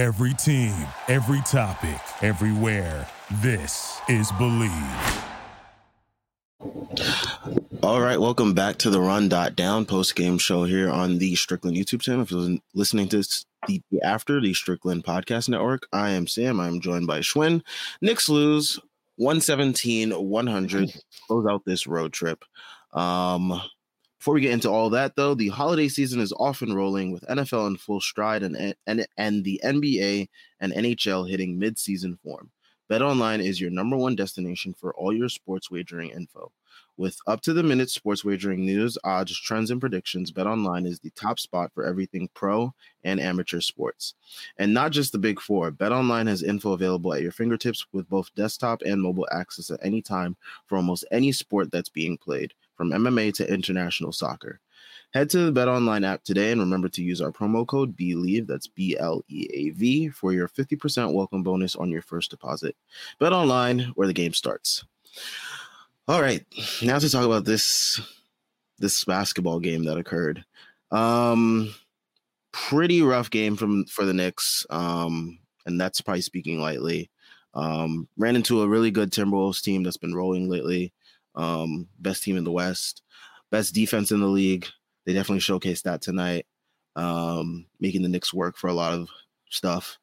Every team, every topic, everywhere. This is Bleav. All right, welcome back to the Run Dot Down post game show here on the Strickland YouTube channel. If you're listening to this the, after the Strickland Podcast Network, I am Sam. I'm joined by Shwin. Knicks lose 117 100, close out this road trip. Um, before we get into all that, though, the holiday season is often rolling with NFL in full stride and, and, and the NBA and NHL hitting mid-season form. BetOnline is your number one destination for all your sports wagering info. With up to the minute sports wagering news, odds, trends, and predictions, BetOnline is the top spot for everything pro and amateur sports. And not just the big four, BetOnline has info available at your fingertips with both desktop and mobile access at any time for almost any sport that's being played, from MMA to international soccer. Head to the Bet Online app today and remember to use our promo code BLEAV, that's B L E A V, for your 50% welcome bonus on your first deposit. Bet Online, where the game starts. All right, now to talk about this this basketball game that occurred. Um, pretty rough game from for the Knicks. Um, and that's probably speaking lightly. Um, ran into a really good Timberwolves team that's been rolling lately. Um, best team in the West, best defense in the league. They definitely showcased that tonight, um, making the Knicks work for a lot of stuff.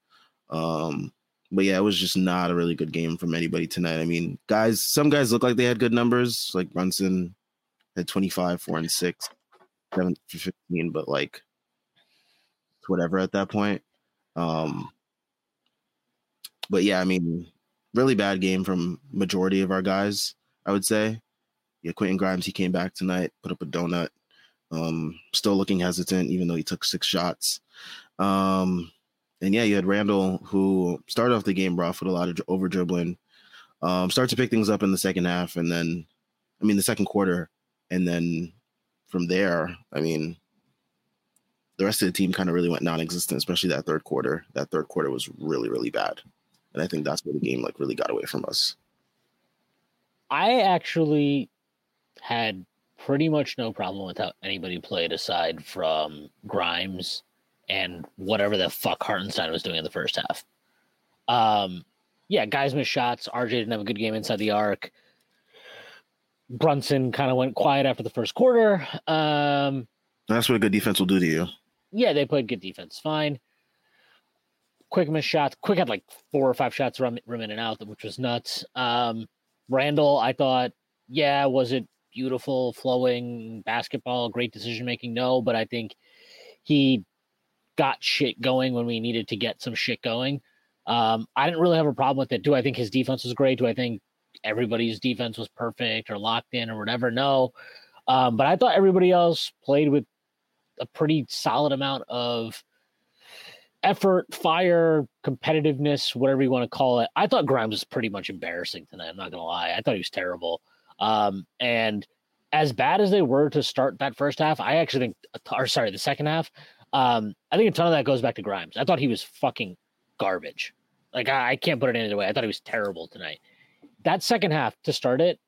Um, but yeah, it was just not a really good game from anybody tonight. I mean, guys, some guys look like they had good numbers, like Brunson had 25, 4 and 6, 7 for 15, but like whatever at that point. Um, but yeah, I mean, really bad game from majority of our guys, I would say. Yeah, Quentin Grimes, he came back tonight, put up a donut. Um, still looking hesitant, even though he took six shots. Um, and yeah, you had Randle who started off the game rough with a lot of over dribbling. Um, start to pick things up in the second half, and then, I mean, the second quarter, and then from there, I mean, the rest of the team kind of really went non-existent, especially that third quarter. That third quarter was really, really bad, and I think that's where the game like really got away from us. I actually had pretty much no problem with how anybody played aside from Grimes and whatever the fuck Hartenstein was doing in the first half. Um, yeah, guys missed shots. RJ didn't have a good game inside the arc. Brunson kind of went quiet after the first quarter. Um, That's what a good defense will do to you. Yeah, they played good defense. Fine. Quick missed shots. Quick had like four or five shots rim, rim in and out, which was nuts. Um, Randle, I thought, yeah, was it beautiful, flowing basketball, great decision making? No, but I think he got shit going when we needed to get some shit going. Um, I didn't really have a problem with it. Do I think his defense was great? Do I think everybody's defense was perfect or locked in or whatever? No. Um, but I thought everybody else played with a pretty solid amount of effort, fire, competitiveness, whatever you want to call it. I thought Grimes was pretty much embarrassing tonight. I'm not gonna lie. I thought he was terrible. Um, and as bad as they were to start that first half, I actually think, or sorry, the second half, um, I think a ton of that goes back to Grimes. I thought he was fucking garbage. Like I, I can't put it any other way. I thought he was terrible tonight. That second half to start it,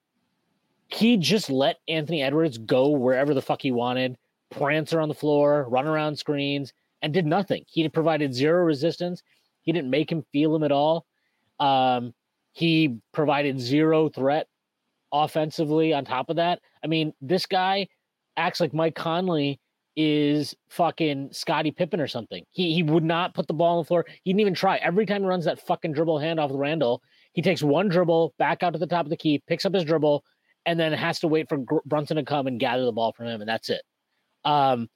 he just let Anthony Edwards go wherever the fuck he wanted, prancer on the floor, run around screens, and did nothing. He provided zero resistance. He didn't make him feel him at all. Um, he provided zero threat offensively on top of that. I mean, this guy acts like Mike Conley is fucking Scottie Pippen or something. He he would not put the ball on the floor. He didn't even try. Every time he runs that fucking dribble hand off Randle, he takes one dribble back out to the top of the key, picks up his dribble, and then has to wait for Brunson to come and gather the ball from him, and that's it. Um,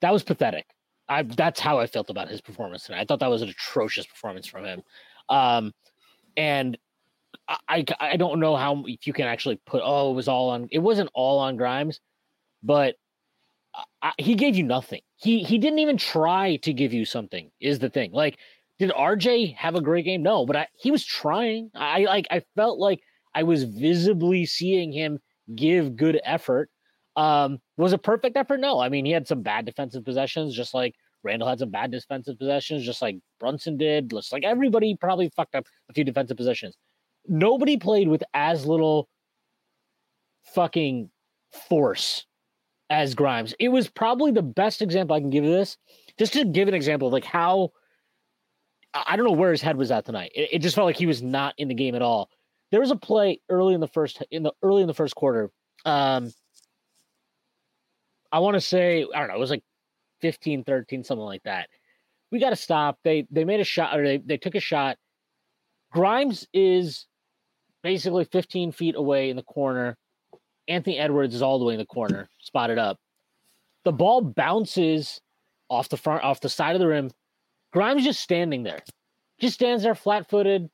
that was pathetic. I that's how I felt about his performance tonight. I thought that was an atrocious performance from him. Um, and I I don't know how if you can actually put oh it was all on it wasn't all on Grimes, but I, he gave you nothing. He he didn't even try to give you something. Is the thing like did RJ have a great game? No, but I, he was trying. I like I felt like I was visibly seeing him give good effort. Um, was a perfect effort? No. I mean, he had some bad defensive possessions, just like Randle had some bad defensive possessions, just like Brunson did. Just like everybody probably fucked up a few defensive possessions. Nobody played with as little fucking force as Grimes. It was probably the best example I can give of this. Just to give an example of like how I don't know where his head was at tonight. It, it, just felt like he was not in the game at all. There was a play early in the first in the early in the first quarter. Um, I want to say I don't know. It was like 15, 13, something like that. We got to stop. They they made a shot or they they took a shot. Grimes is basically 15 feet away in the corner. Anthony Edwards is all the way in the corner, spotted up. The ball bounces off the front, off the side of the rim. Grimes just standing there, just stands there flat footed,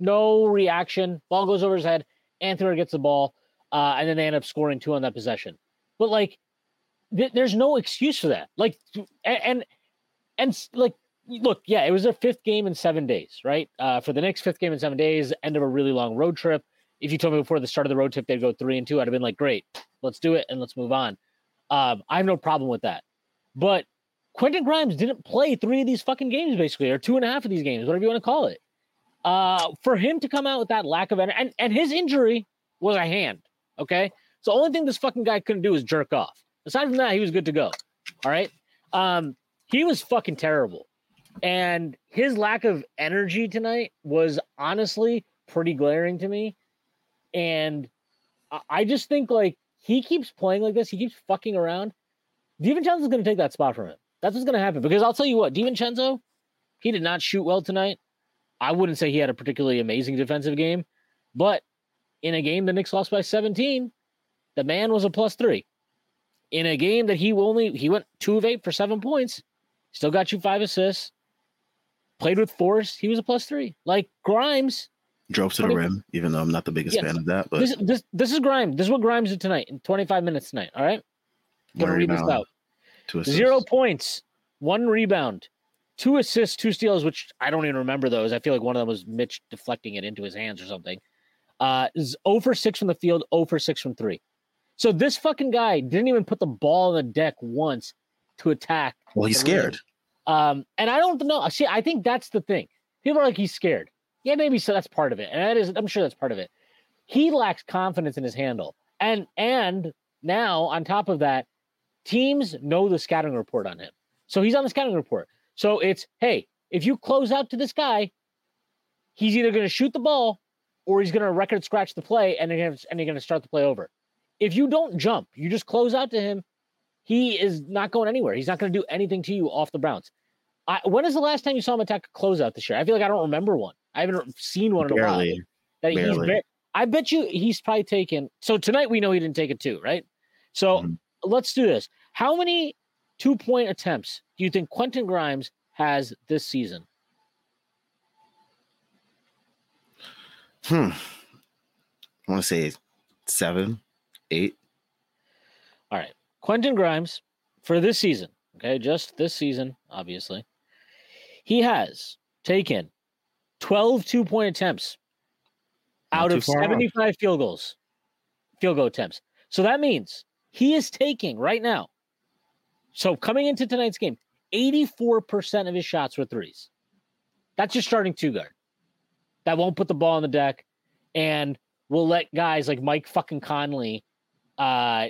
no reaction. Ball goes over his head. Anthony gets the ball, uh, and then they end up scoring two on that possession. But like, th- there's no excuse for that. Like, and, and like look, yeah, it was their fifth game in seven days, right? Uh, for the next fifth game in seven days, end of a really long road trip. If you told me before the start of the road trip they'd go three and two, I'd have been like, great, let's do it and let's move on. Um, I have no problem with that. But Quentin Grimes didn't play three of these fucking games, basically, or two and a half of these games, whatever you want to call it. Uh, for him to come out with that lack of energy, and, and his injury was a hand, okay? So the only thing this fucking guy couldn't do was jerk off. Aside from that, he was good to go. All right. Um, he was fucking terrible. And his lack of energy tonight was honestly pretty glaring to me. And I just think like he keeps playing like this, he keeps fucking around. DiVincenzo is going to take that spot from him. That's what's going to happen because I'll tell you what, DiVincenzo, he did not shoot well tonight. I wouldn't say he had a particularly amazing defensive game, but in a game the Knicks lost by 17, the man was a plus three. In a game that he only he went two of eight for seven points, still got you five assists, played with force. He was a plus three. Like Grimes drove to the rim, even though I'm not the biggest fan of that. But this, this this is Grimes. This is what Grimes did tonight in 25 minutes tonight. All right, gonna read this out. Zero points, one rebound, two assists, two steals, which I don't even remember those. I feel like one of them was Mitch deflecting it into his hands or something. Uh, is 0 for 6 from the field, 0 for 6 from three. So this fucking guy didn't even put the ball on the deck once to attack. Well, he's scared. Um, and I don't know. See, I think that's the thing. People are like, he's scared. Yeah, maybe so. That's part of it, and that is. I'm sure that's part of it. He lacks confidence in his handle, and and now on top of that, teams know the scouting report on him. So he's on the scouting report. So it's hey, if you close out to this guy, he's either going to shoot the ball or he's going to record scratch the play, and you're going to start the play over. If you don't jump, you just close out to him he is not going anywhere. He's not going to do anything to you off the bounce. I, when is the last time you saw him attack a closeout this year? I feel like I don't remember one. I haven't seen one in Barely. a while. That Barely. he's, I bet you he's probably taken. So tonight we know he didn't take it two, right? So mm-hmm. let's do this. How many two point attempts do you think Quentin Grimes has this season? Hmm. I want to say seven, eight. All right. Quentin Grimes for this season, okay, just this season, obviously, he has taken 12 two point attempts out of 75 off. field goals, field goal attempts. So that means he is taking right now. So coming into tonight's game, 84% of his shots were threes. That's your starting two guard. That won't put the ball on the deck and will let guys like Mike fucking Conley uh,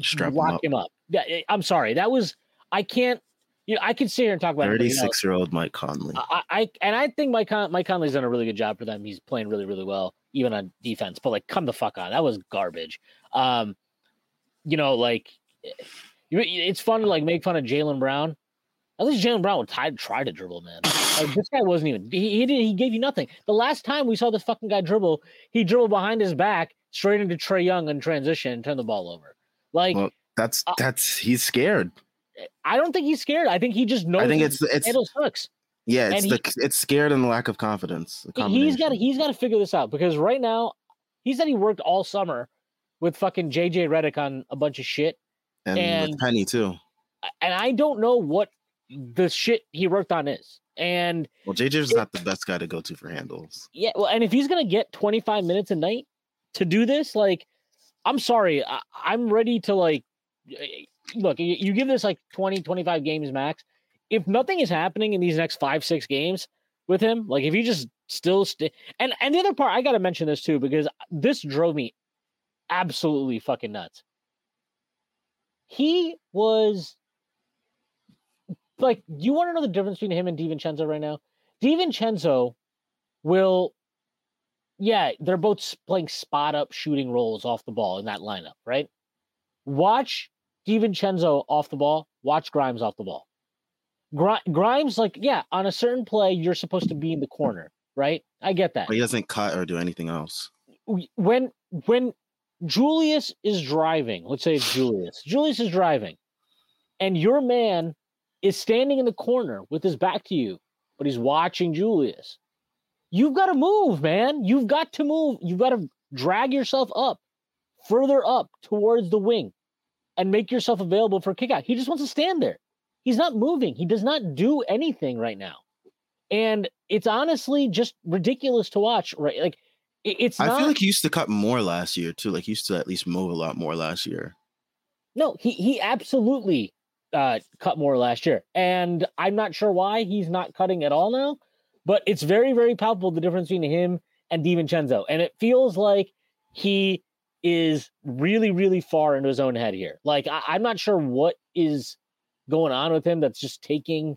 Strap lock him up. him up. Yeah, I'm sorry. That was I can't. You know, I can sit here and talk about 36 year old Mike Conley. I, I and I think Mike Con, Mike Conley's done a really good job for them. He's playing really really well, even on defense. But like, come the fuck on, that was garbage. Um, you know, like it's fun to like make fun of Jaylen Brown. At least Jaylen Brown would try, try to dribble, man. Like, this guy wasn't even. He, he did. He gave you nothing. The last time we saw this fucking guy dribble, he dribbled behind his back straight into Trae Young in transition and turn the ball over. Like well, that's uh, that's he's scared. I don't think he's scared. I think he just knows. I think it's it's handle sucks. Yeah, it's and the he, it's scared and the lack of confidence. He's got he's got to figure this out because right now he said he worked all summer with fucking JJ Redick on a bunch of shit and, and Penny too. And I don't know what the shit he worked on is. And well, JJ's not the best guy to go to for handles. Yeah, well, and if he's gonna get 25 minutes a night to do this, like I'm sorry. I, am ready to like look, you, give this like 20, 25 games max. If nothing is happening in these next five, six games with him, like if he just still stay and and the other part, I gotta mention this too, because this drove me absolutely fucking nuts. He was like, you want to know the difference between him and DiVincenzo right now? DiVincenzo will, yeah, they're both playing spot up shooting roles off the ball in that lineup, right? Watch DiVincenzo off the ball. Watch Grimes off the ball. Grimes, like, yeah, on a certain play, you're supposed to be in the corner, right? I get that. But he doesn't cut or do anything else. When when Julius is driving, let's say it's Julius. Julius is driving, and your man is standing in the corner with his back to you, but he's watching Julius. You've got to move, man. You've got to move. You've got to drag yourself up, further up towards the wing, and make yourself available for a kickout. He just wants to stand there. He's not moving. He does not do anything right now. And it's honestly just ridiculous to watch, right? Like it's I not, feel like he used to cut more last year too. Like he used to at least move a lot more last year. No, he he absolutely uh, cut more last year, and I'm not sure why he's not cutting at all now. But it's very very palpable the difference between him and DiVincenzo, and it feels like he is really really far into his own head here. Like I, I'm not sure what is going on with him that's just taking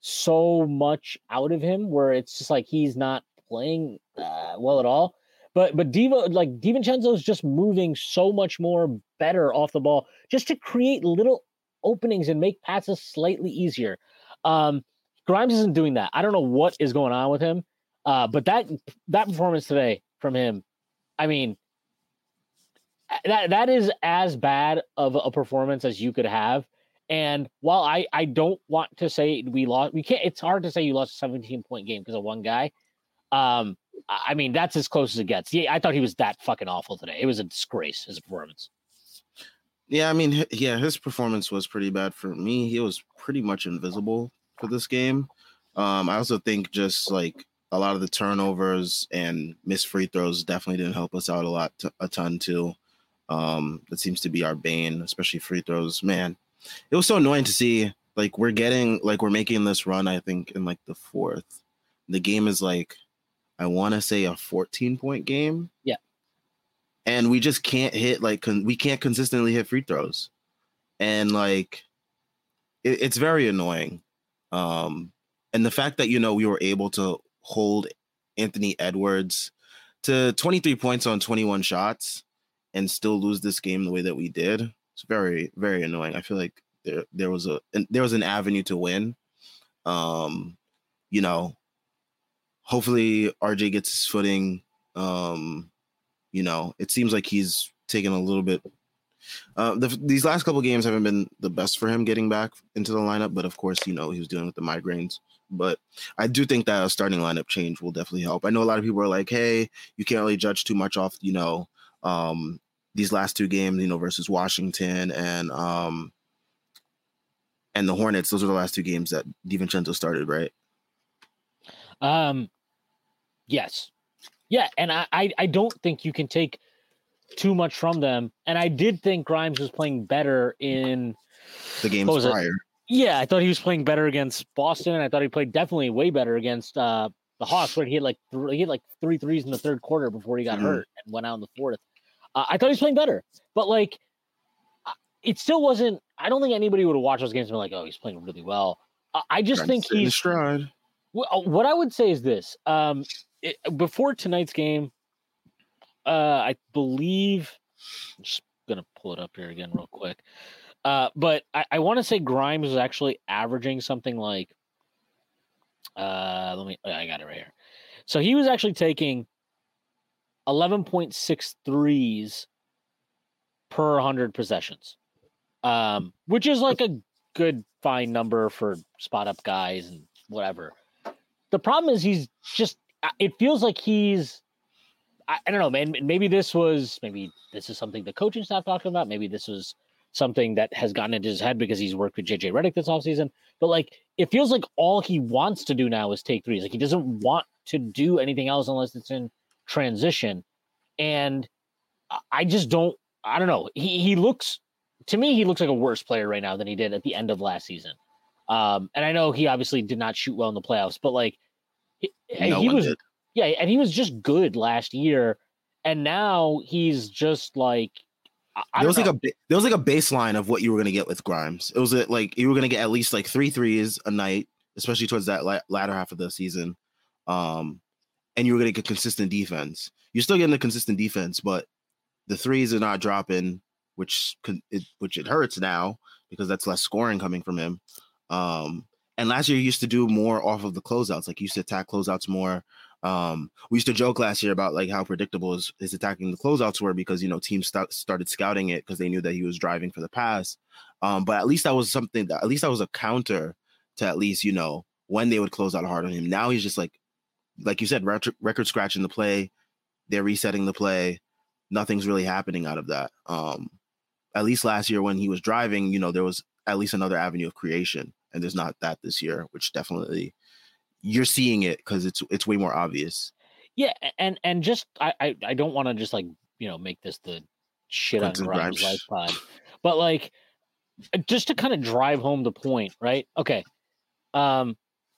so much out of him where it's just like he's not playing uh, well at all. But but Divo like DiVincenzo is just moving so much more better off the ball just to create little openings and make passes slightly easier. Um, Grimes isn't doing that. I don't know what is going on with him. Uh, but that that performance today from him, I mean, that that is as bad of a performance as you could have. And while I I don't want to say we lost, we can't. It's hard to say you lost a 17 point game because of one guy. Um, I mean that's as close as it gets. Yeah, I thought he was that fucking awful today. It was a disgrace his performance. Yeah, I mean, yeah, his performance was pretty bad for me. He was pretty much invisible for this game. Um, I also think just like a lot of the turnovers and missed free throws definitely didn't help us out a lot, a ton too. Um, that seems to be our bane, especially free throws. Man, it was so annoying to see. Like we're getting, like we're making this run. I think in like the fourth, the game is like, I want to say a 14 point game. Yeah, and we just can't hit like con- we can't consistently hit free throws, and like it, it's very annoying. Um, and the fact that you know we were able to hold Anthony Edwards to 23 points on 21 shots and still lose this game the way that we did it's very very annoying. I feel like there there was a there was an avenue to win. Um, you know, hopefully RJ gets his footing. Um, you know, it seems like he's taken a little bit. Uh, the, these last couple games haven't been the best for him getting back into the lineup, but of course, you know, he was dealing with the migraines. But I do think that a starting lineup change will definitely help. I know a lot of people are like, "Hey, you can't really judge too much off, you know, um, these last two games, you know, versus Washington and um and the Hornets. Those are the last two games that DiVincenzo started, right? Um, yes, yeah, and I, I I don't think you can take too much from them. And I did think Grimes was playing better in the games prior. It? Yeah, I thought he was playing better against Boston, and I thought he played definitely way better against uh, the Hawks, where he had like th- he had like three threes in the third quarter before he got mm-hmm. hurt and went out in the fourth. Uh, I thought he was playing better, but like it still wasn't. I don't think anybody would have watched those games and be like, "Oh, he's playing really well." Uh, I just think he's stride. Well, uh, what I would say is this: um, it, before tonight's game, uh, I believe. I'm just gonna pull it up here again real quick. Uh, but I, I want to say Grimes is actually averaging something like. Uh, let me. I got it right here. So he was actually taking 11.6 threes per 100 possessions, um, which is like a good fine number for spot up guys and whatever. The problem is he's just, uh, it feels like he's, I, I don't know, man. Maybe this was, maybe this is something the coaching staff talking about. Maybe this was something that has gotten into his head because he's worked with JJ Redick this offseason. But like, it feels like all he wants to do now is take threes. Like, he doesn't want to do anything else unless it's in transition. And I just don't, I don't know. He, he looks, to me, he looks like a worse player right now than he did at the end of last season. Um, and I know he obviously did not shoot well in the playoffs, but like, he, no he was, did. Yeah, and he was just good last year. And now he's just like, I there was don't like a there was like a baseline of what you were gonna get with Grimes. It was a, like you were gonna get at least like three threes a night, especially towards that la- latter half of the season. Um, and you were gonna get consistent defense. You're still getting the consistent defense, but the threes are not dropping, which it, which it hurts now because that's less scoring coming from him. Um, and last year he used to do more off of the closeouts, like he used to attack closeouts more. Um, we used to joke last year about like how predictable his, his attacking the closeouts were because you know teams st- started scouting it because they knew that he was driving for the pass. Um, but at least that was something that at least that was a counter to at least you know when they would close out hard on him. Now he's just like like you said, record, record scratching the play. They're resetting the play. Nothing's really happening out of that. Um, at least last year when he was driving, you know, there was at least another avenue of creation, and there's not that this year, which definitely you're seeing it because it's it's way more obvious. Yeah, and and just I I, I don't want to just like you know make this the shit on Grimes, Grimes. life pod, but like uh, just to kind of drive home the point, right? Okay, um,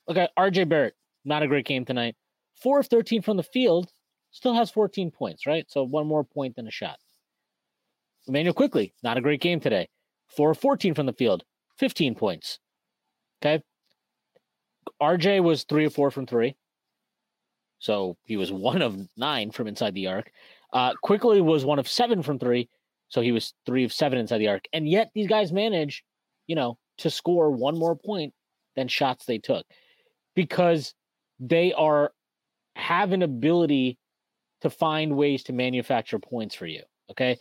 okay, RJ Barrett, not a great game tonight. Four of thirteen from the field, still has fourteen points, right? So one more point than a shot. Immanuel Quickley, not a great game today. Four of fourteen from the field, fifteen points. Okay. RJ was three of four from three. So he was one of nine from inside the arc. Uh, Quickley was one of seven from three. So he was three of seven inside the arc. And yet these guys manage, you know, to score one more point than shots they took because they are have an ability to find ways to manufacture points for you. Okay.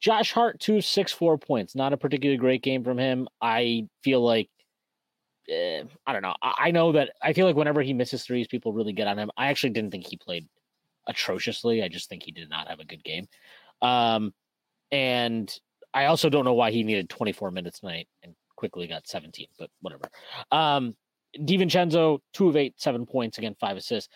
Josh Hart, two, six, four points. Not a particularly great game from him. I feel like eh, I don't know. I, I know that I feel like whenever he misses threes, people really get on him. I actually didn't think he played atrociously. I just think he did not have a good game. Um, and I also don't know why he needed 24 minutes tonight and Quickley got 17, but whatever. Um, DiVincenzo, two of eight, seven points, again, five assists.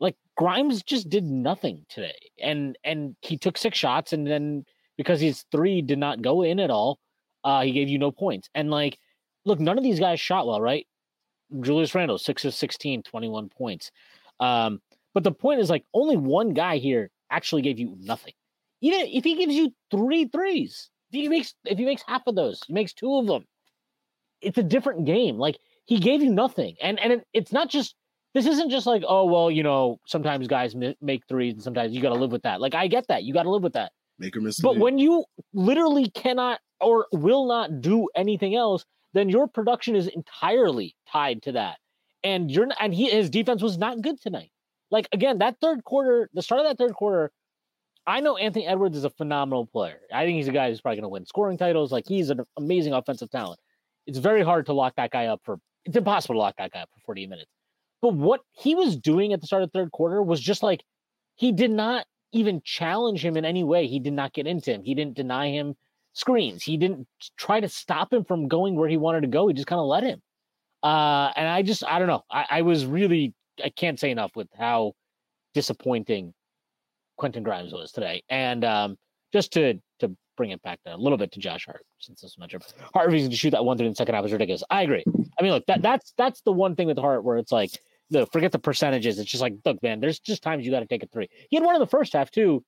Like Grimes just did nothing today. And and he took six shots, and then because his three did not go in at all, uh, he gave you no points. And like, look, none of these guys shot well, right? Julius Randle, six of 16, 21 points. Um, but the point is like only one guy here actually gave you nothing. Even if he gives you three threes, if he makes if he makes half of those, he makes two of them. It's a different game. Like he gave you nothing, and and it, it's not just this isn't just like oh well you know sometimes guys mi- make threes and sometimes you got to live with that. Like I get that you got to live with that. Make or miss. But when you literally cannot or will not do anything else, then your production is entirely tied to that. And you're and he his defense was not good tonight. Like again, that third quarter, the start of that third quarter, I know Anthony Edwards is a phenomenal player. I think he's a guy who's probably going to win scoring titles. Like he's an amazing offensive talent. It's very hard to lock that guy up for. It's impossible to lock that guy up for 40 minutes. But what he was doing at the start of the third quarter was just like he did not even challenge him in any way. He did not get into him. He didn't deny him screens. He didn't try to stop him from going where he wanted to go. He just kind of let him. Uh, and I just, I don't know. I, I was really, I can't say enough with how disappointing Quentin Grimes was today. And um, just to to bring it back a little bit to Josh Hart, since this matchup, Hart refusing to shoot that one three in the second half was ridiculous. I agree. I mean, look, that that's that's the one thing with Hart where it's like, look, forget the percentages. It's just like, look, man, there's just times you got to take a three. He had one in the first half too.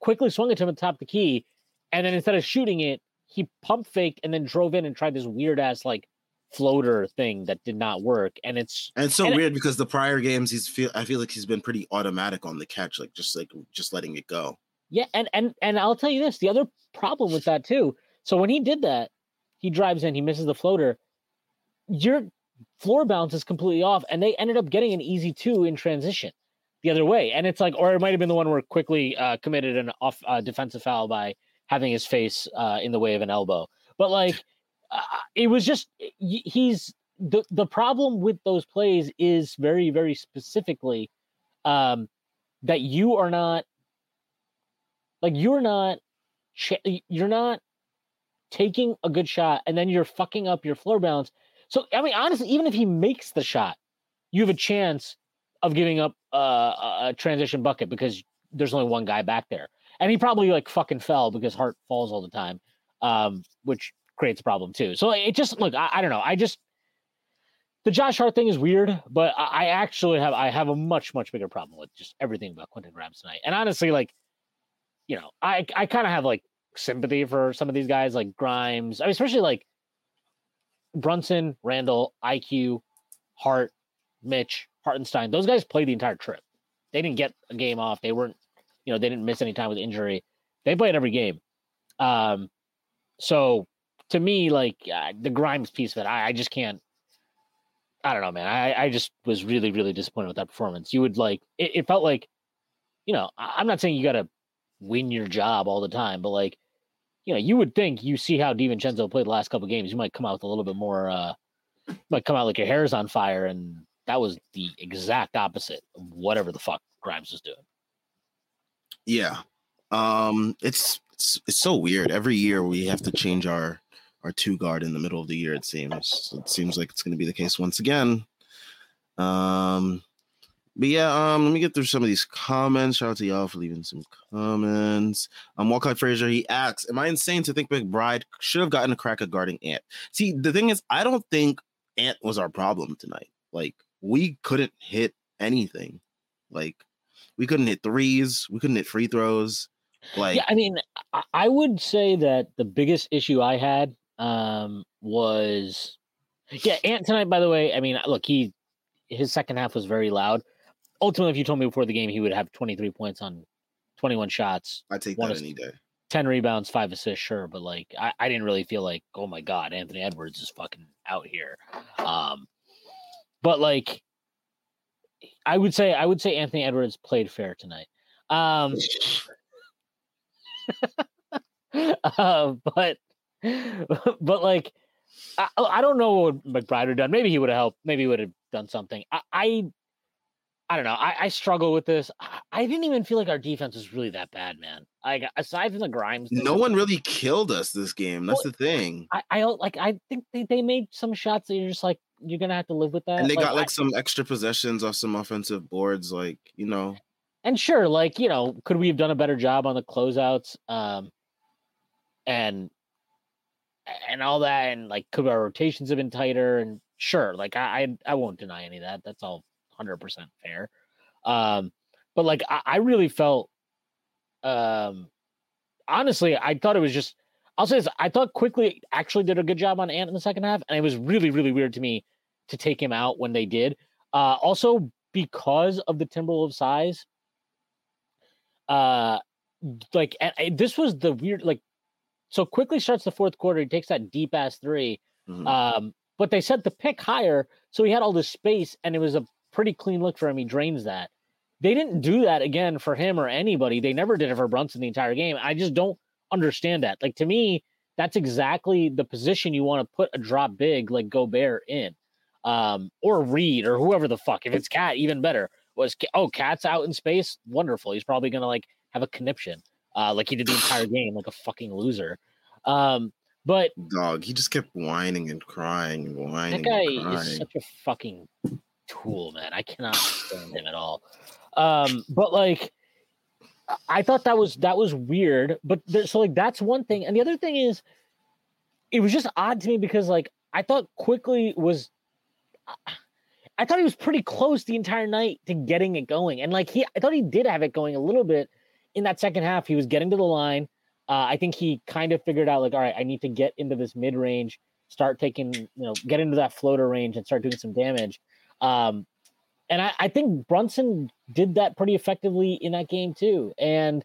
Quickley swung it to him at the top of the key, and then instead of shooting it, he pump faked and then drove in and tried this weird ass like floater thing that did not work. And it's and it's so and it- weird because the prior games he's feel I feel like he's been pretty automatic on the catch, like just like just letting it go. Yeah, and and and I'll tell you this: the other problem with that too. So when he did that, he drives in, he misses the floater. Your floor bounce is completely off, and they ended up getting an easy two in transition the other way. And it's like, or it might have been the one where Quickley uh, committed an off uh, defensive foul by having his face uh, in the way of an elbow. But like, uh, it was just he's the the problem with those plays is very very specifically um, that you are not like you're not you're not taking a good shot and then you're fucking up your floor balance. So I mean, honestly, even if he makes the shot, you have a chance of giving up uh, a transition bucket because there's only one guy back there, and he probably like fucking fell because Hart falls all the time, um, which creates a problem too. So it just look, I, I don't know, I just the Josh Hart thing is weird, but I, I actually have I have a much much bigger problem with just everything about Quentin Grimes tonight, and honestly, like you know, I I kind of have like sympathy for some of these guys like Grimes, I mean, especially like Brunson, Randle, IQ, Hart, Mitch, Hartenstein. Those guys played the entire trip. They didn't get a game off. They weren't, you know, they didn't miss any time with injury. They played every game. Um, so to me, like uh, the Grimes piece of it, I, I just can't. I don't know, man. I, I just was really, really disappointed with that performance. You would like it, it felt like, you know, I'm not saying you got to win your job all the time, but like, you know, you would think you see how DiVincenzo played the last couple games, you might come out with a little bit more, uh, might come out like your hair's on fire, and that was the exact opposite of whatever the fuck Grimes was doing. Yeah, um, it's it's it's so weird. Every year we have to change our our two guard in the middle of the year. It seems. It seems like it's going to be the case once again. Um, but yeah, um, let me get through some of these comments. Shout out to y'all for leaving some comments. Um, Walcott Fraser, he asks, Am I insane to think McBride should have gotten a crack at guarding Ant? See, the thing is, I don't think Ant was our problem tonight. Like, we couldn't hit anything. Like, we couldn't hit threes, we couldn't hit free throws. Like, yeah, I mean, I, would say that the biggest issue I had um was yeah, Ant tonight, by the way, I mean, look, he his second half was very loud. Ultimately, if you told me before the game he would have 23 points on 21 shots, I take that any day. 10 rebounds, five assists, sure, but like I, I didn't really feel like, oh my god, Anthony Edwards is fucking out here. Um but like I would say I would say Anthony Edwards played fair tonight. Um uh, but but like I, I don't know what McBride would done. Maybe he would have helped. Maybe he would have done something. I, I I don't know. I, I struggle with this. I, I didn't even feel like our defense was really that bad, man. Like aside from the Grimes, No one really killed us this game. That's Well, the thing. I, I like. I think they, they made some shots that you're just like you're gonna have to live with that. And they got I- like some extra possessions off some offensive boards, like you know. and sure, like you know, could we have done a better job on the closeouts? Um, and and all that, and like could our rotations have been tighter? And sure, like I I, I won't deny any of that. That's all hundred percent fair. Um, but like I, I really felt, um, honestly, I thought it was just. I'll say this: I thought Quickley actually did a good job on Ant in the second half, and it was really really weird to me to take him out when they did. Uh, also because of the Timberwolves size, uh like and this was the weird like so Quickley starts the fourth quarter he takes that deep ass three Mhm. um but they set the pick higher so he had all this space and it was a pretty clean look for him he drains that they didn't do that again for him or anybody they never did it for brunson the entire game i just don't understand that. Like to me that's exactly the position you want to put a drop big like Gobert in um or Reid or whoever the fuck. If it's KAT even better. Was oh KAT's out in space? Wonderful. He's probably gonna like have a conniption uh like he did the entire game like a fucking loser. Um but Dog, he just kept whining and crying and whining. that guy is such a fucking tool man. I cannot stand him at all. Um but like I- thought that was that was weird but there, so like that's one thing and the other thing is it was just odd to me because like i thought Quickley was I thought he was pretty close the entire night to getting it going. And like he I thought he did have it going a little bit in that second half. He was getting to the line. Uh, I think he kind of figured out like, all right, I need to get into this mid range, start taking, you know, get into that floater range and start doing some damage. Um, and I, I think Brunson did that pretty effectively in that game too. And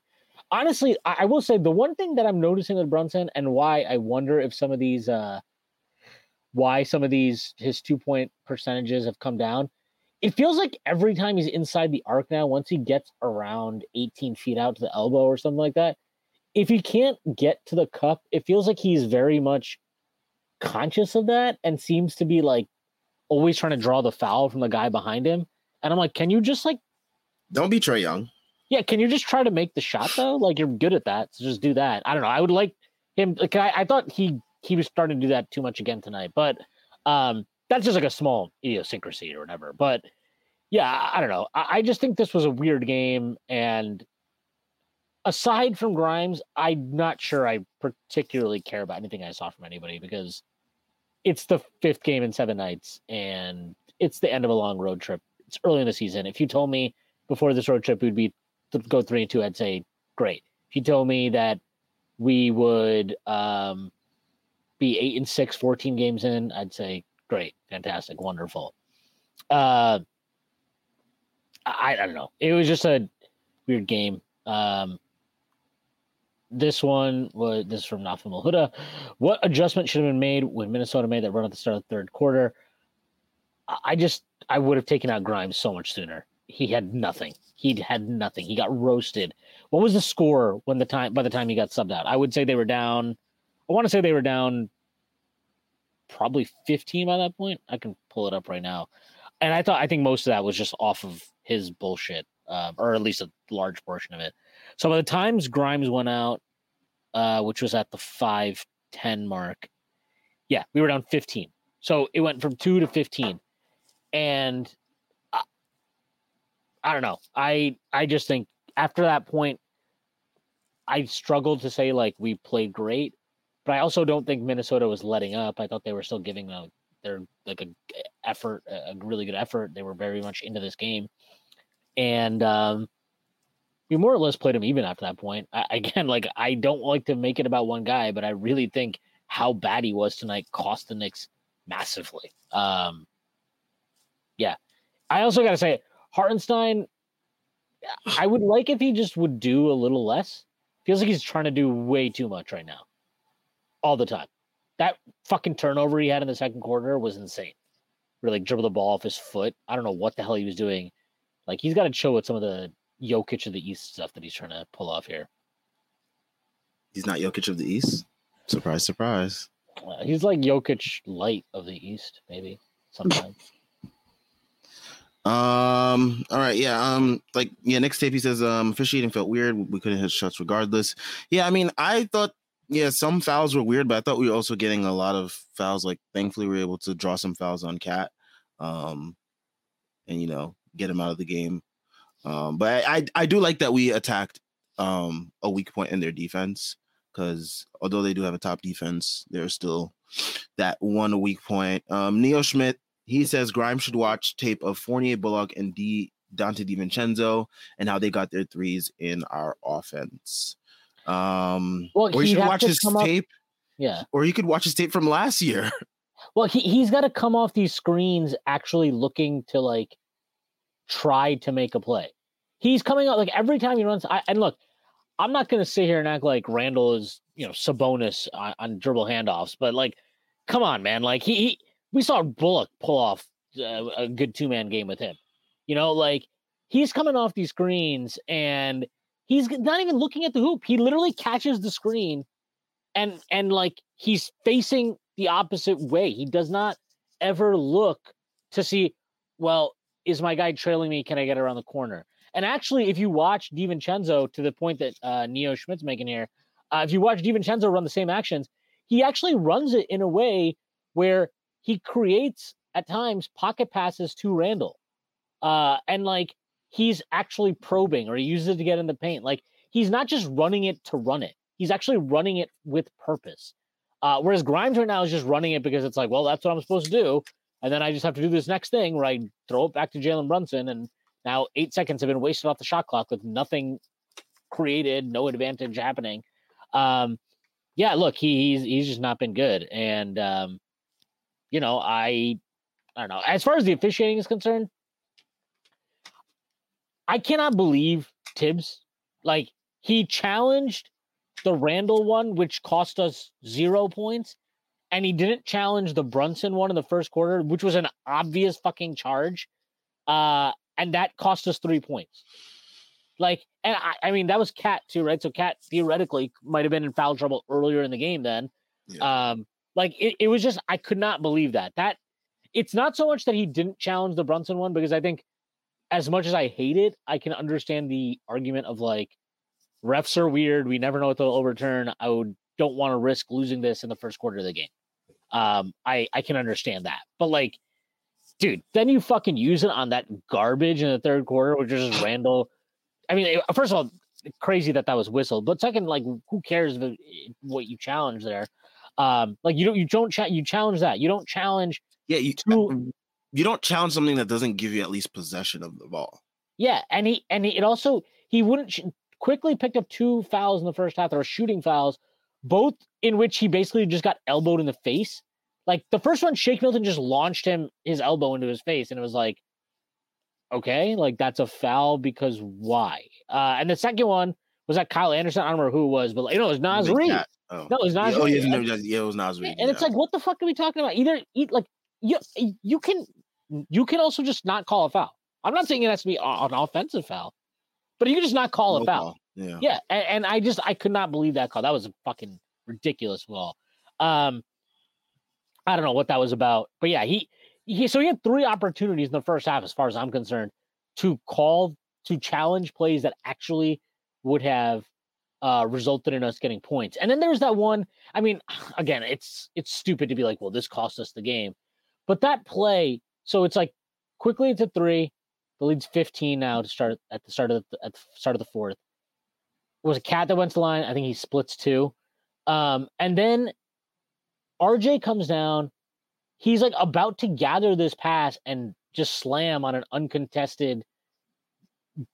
honestly, I, I will say the one thing that I'm noticing with Brunson and why I wonder if some of these uh why some of these his two point percentages have come down. It feels like every time he's inside the arc now, once he gets around 18 feet out to the elbow or something like that, if he can't get to the cup, it feels like he's very much conscious of that and seems to be like always trying to draw the foul from the guy behind him. And I'm like, can you just like, Don't be Trae Young. yeah, can you just try to make the shot though? Like you're good at that, so just do that. I don't know. I would like him. Like I, I thought he he was starting to do that too much again tonight, but um, that's just like a small idiosyncrasy or whatever. But yeah, I, don't know. I, I just think this was a weird game, and aside from Grimes, I'm not sure I particularly care about anything I saw from anybody because it's the fifth game in seven nights, and it's the end of a long road trip. It's early in the season. If you told me before this road trip we'd be to go three and two, I'd say great. If you told me that we would um, be eight and six, 14 games in, I'd say great, fantastic, wonderful. Uh, I, I don't know. It was just a weird game. Um, this one was this is from Nafim Huda. What adjustment should have been made when Minnesota made that run at the start of the third quarter? I just I would have taken out Grimes so much sooner. He had nothing. He had nothing. He got roasted. What was the score when the time by the time he got subbed out? I would say they were down. I want to say they were down probably 15 by that point. I can pull it up right now. And I thought I think most of that was just off of his bullshit, uh, or at least a large portion of it. So by the times Grimes went out, uh, which was at the five ten mark, yeah, we were down 15. So it went from two to 15, and I, I don't know. I I just think after that point, I struggled to say like we played great, but I also don't think Minnesota was letting up. I thought they were still giving a, their like a effort, a really good effort. They were very much into this game, and um, we more or less played him even after that point. I, again, like I don't like to make it about one guy, but I really think how bad he was tonight cost the Knicks massively. Um, yeah, I also got to say Hartenstein. I would like if he just would do a little less. Feels like he's trying to do way too much right now all the time. That fucking turnover he had in the second quarter was insane. Really like dribble the ball off his foot. I don't know what the hell he was doing. Like he's got to show with some of the Jokic of the East stuff that he's trying to pull off here. He's not Jokic of the East. Surprise, surprise. Uh, he's like Jokic light of the East, maybe sometimes. Um. All right. Yeah. Um. Like. Yeah. Next tape. He says. Um. Officiating felt weird. We couldn't hit shots regardless. Yeah. I mean, I thought yeah, some fouls were weird, but I thought we were also getting a lot of fouls. Like, thankfully, we were able to draw some fouls on KAT, um, and you know, get him out of the game. Um, but I, I, I do like that we attacked um a weak point in their defense because although they do have a top defense, there's still that one weak point. Um, Neo Schmidt he says Grimes should watch tape of Fournier, Bullock, and D Donte DiVincenzo and how they got their threes in our offense. Um, well, or you should watch his tape. Up, yeah. Or you could watch his tape from last year. Well, he, he's got to come off these screens actually looking to like try to make a play. He's coming out like every time he runs. I, and look, I'm not going to sit here and act like Randle is, you know, Sabonis on, on dribble handoffs, but like, come on, man. Like he, he we saw Bullock pull off uh, a good two man game with him. You know, like he's coming off these screens and he's not even looking at the hoop. He literally catches the screen and and like he's facing the opposite way. He does not ever look to see, well, is my guy trailing me? Can I get around the corner? And actually, if you watch DiVincenzo to the point that uh, Neo Schmidt's making here, uh, if you watch DiVincenzo run the same actions, he actually runs it in a way where he creates at times pocket passes to Randle. Uh, and like he's actually probing or he uses it to get in the paint. Like he's not just running it to run it. He's actually running it with purpose. Uh, whereas Grimes right now is just running it because it's like, well, that's what I'm supposed to do. And then I just have to do this next thing where I throw it back to Jalen Brunson. And now eight seconds have been wasted off the shot clock with nothing created, no advantage happening. Um, yeah, look, he, he's he's just not been good. And um, you know, I I don't know. As far as the officiating is concerned, I cannot believe Thibs. Like he challenged the Randle one, which cost us zero points, and he didn't challenge the Brunson one in the first quarter, which was an obvious fucking charge. Uh, and that cost us three points. Like, and I, I mean, that was KAT too, right? So KAT theoretically might have been in foul trouble earlier in the game then. Yeah. Um, like it, it was just I could not believe that. That it's not so much that he didn't challenge the Brunson one because I think as much as I hate it, I can understand the argument of like refs are weird. We never know what they'll overturn. I would don't want to risk losing this in the first quarter of the game. Um, I I can understand that, but like, dude, then you fucking use it on that garbage in the third quarter, which is just Randle. I mean, first of all, crazy that that was whistled, but second, like, who cares what you challenge there? Um, like you don't you don't cha- you challenge that. You don't challenge. Yeah, you two, you don't challenge something that doesn't give you at least possession of the ball. Yeah, and he and he, it also he wouldn't sh- Quickley picked up two fouls in the first half. Were shooting fouls both in which he basically just got elbowed in the face. Like the first one, Shake Milton just launched him his elbow into his face, and it was like, okay, like that's a foul because why? Uh, and the second one was that Kyle Anderson. I don't remember who it was, but like, you know, it was Reid. KAT. Oh. No, it was Naz Yeah, oh, yeah, no, yeah, it was Naz Reid. and it's like, what the fuck are we talking about? Either eat like you you can you can also just not call a foul. I'm not saying it has to be an offensive foul, but you can just not call No a foul. call. Yeah. Yeah, and, and I just I could not believe that call. That was a fucking ridiculous call. Um, I don't know what that was about, but yeah, he he so he had three opportunities in the first half, as far as I'm concerned, to call to challenge plays that actually would have uh resulted in us getting points. And then there's that one. I mean, again, it's it's stupid to be like, well, this cost us the game, but that play. So it's like quickly into three. The lead's 15 now to start at the start of the at the start of the fourth. It was a KAT that went to line. I think he splits two. Um, and then RJ comes down. He's like about to gather this pass and just slam on an uncontested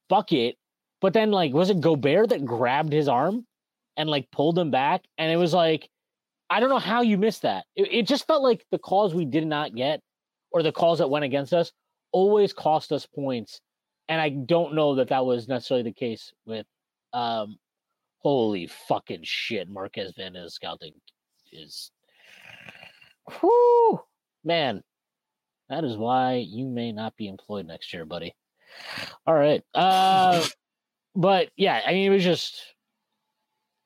bucket. But then, like, was it Gobert that grabbed his arm and like pulled him back? And it was like, I don't know how you missed that. It, it just felt like the calls we did not get or the calls that went against us always cost us points. And I don't know that that was necessarily the case with um holy fucking shit Marquez Van is scouting is whoo man that is why you may not be employed next year buddy all right uh but yeah i mean it was just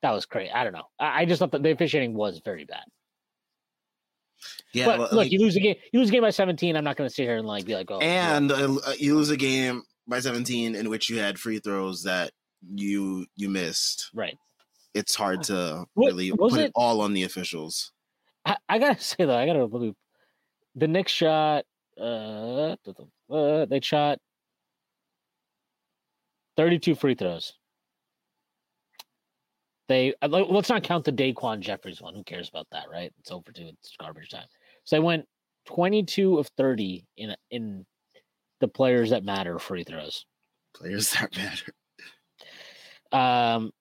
that was crazy i don't know i, I just thought that the officiating was very bad Yeah. but well, look like- you lose a game you lose a game by 17 i'm not going to sit here and like be like oh yeah. and uh, you lose a game by 17 in which you had free throws that you you missed. right It's hard to What- really put it it- all on the officials. I, I gotta say though, I gotta loop. The next shot. Uh, uh, they shot thirty-two free throws. They uh, let- let's not count the DaQuan Jeffries one. Who cares about that, right? It's over two. It's garbage time. So they went twenty-two of thirty in in the players that matter free throws. Players that matter. Um,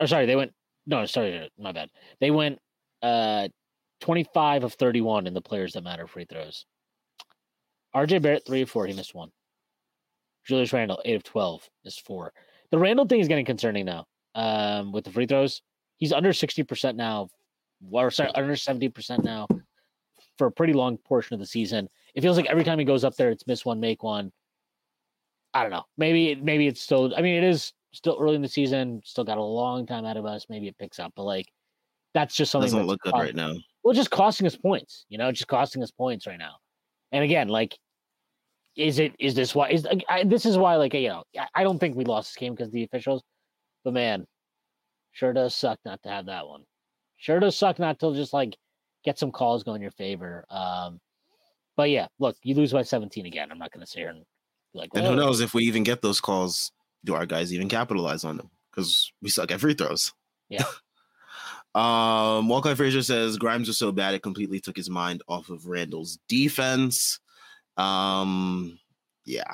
or sorry, they went. No, sorry, my bad. They went uh 25 of 31 in the players that matter free throws. RJ Barrett, three of four, he missed one. Julius Randle eight of 12, missed four. The Randle thing is getting concerning now. Um, with the free throws, he's under 60% now, or sorry, under 70% now for a pretty long portion of the season. It feels like every time he goes up there, it's miss one, make one. I don't know. Maybe maybe it's still. I mean, it is still early in the season. Still got a long time out of us. Maybe it picks up, but like that's just something Doesn't look good right now. well, just costing us points. You know, just costing us points right now. And again, like, is it is this why is I, this is why like you know I- don't think we lost this game because the officials, but man, sure does suck not to have that one. Sure does suck not to just like get some calls going in your favor. Um, but yeah, look, you lose by 17 again. I'm not going to sit here and like, And who "Oh, knows if we even get those calls? Do our guys even capitalize on them? Because we suck at free throws. Yeah. um, Walcott Frazier says Grimes was so bad it completely took his mind off of Randle's defense. Um, yeah.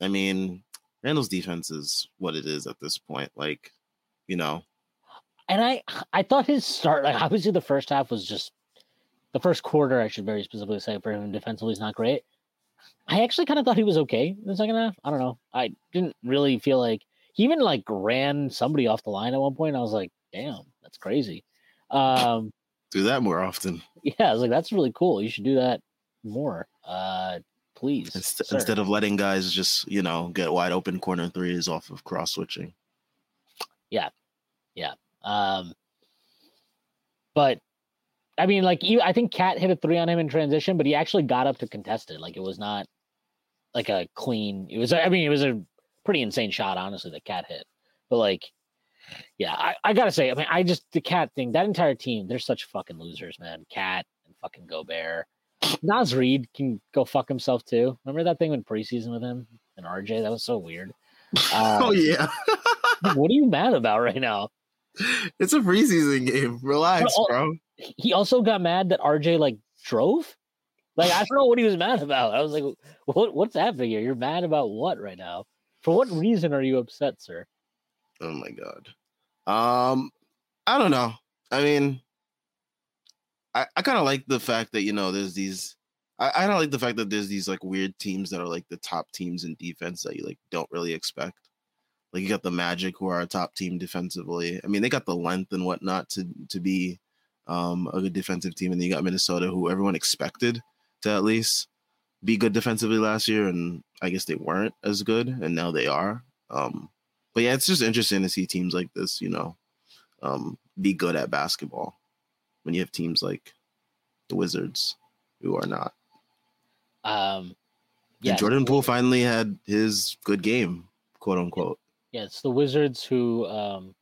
I mean, Randle's defense is what it is at this point. Like, you know, And I I thought his start like obviously the first half was just the first quarter I should very specifically say for him defensively is not great. I actually kind of thought he was okay in the second half. I don't know. I didn't really feel like he even like ran somebody off the line at one point. I was like, damn, that's crazy. Um do that more often yeah, I was like, that's really cool. You should do that more. Uh please. Inst- instead of letting guys just, you know, get wide open corner threes off of cross switching. Yeah. Yeah. Um, but I mean, like you, I think KAT hit a three on him in transition, but he actually got up to contest it. Like it was not like a clean. It was. I mean, it was a pretty insane shot, honestly, that KAT hit. But like, yeah, I, I gotta say, I mean, I just the KAT thing. That entire team, they're such fucking losers, man. KAT and fucking Gobert. Naz Reid can go fuck himself too. Remember that thing in preseason with him and RJ? That was so weird. Uh, oh yeah. what are you mad about right now? it's a preseason game. Relax, bro. he also got mad that RJ like drove. Like I don't know what he was mad about. I was like, what what's happening here? You're mad about what right now? For what reason are you upset, sir? Oh my god. Um I don't know. I mean, I, I kind of like the fact that you know there's these. I, I don't like the fact that there's these like weird teams that are like the top teams in defense that you like don't really expect. Like you got the Magic who are a top team defensively. I mean, they got the length and whatnot to to be um, a good defensive team, and then you got Minnesota who everyone expected to at least be good defensively last year, and I guess they weren't as good, and now they are. Um, but yeah, it's just interesting to see teams like this, you know, um, be good at basketball when you have teams like the Wizards who are not. Um, yeah, and Jordan Poole finally had his good game, quote unquote. Yeah, it's the Wizards who um,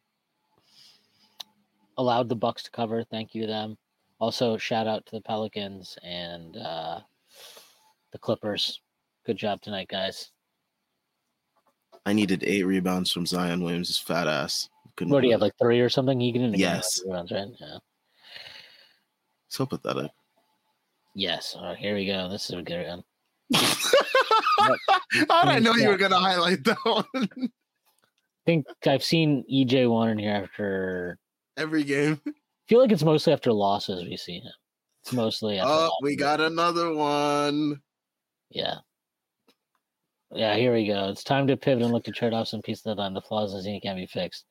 allowed the Bucks to cover. Thank you to them. Also, shout out to the Pelicans and uh, the Clippers. Good job tonight, guys. I needed eight rebounds from Zion Williams' fat ass. Couldn't what do you have, like three or something? He didn't yes. rebounds, right? Yeah. So pathetic. Yes. All right, here we go. This is a good one. How did I know you were going to highlight that one? I think I've seen EJ one in here after every game. I feel like it's mostly after losses we see him. It's mostly. After oh, we got another one. Yeah. Yeah, here we go. It's time to pivot and look to trade off some pieces of the The flaws in the can't be fixed.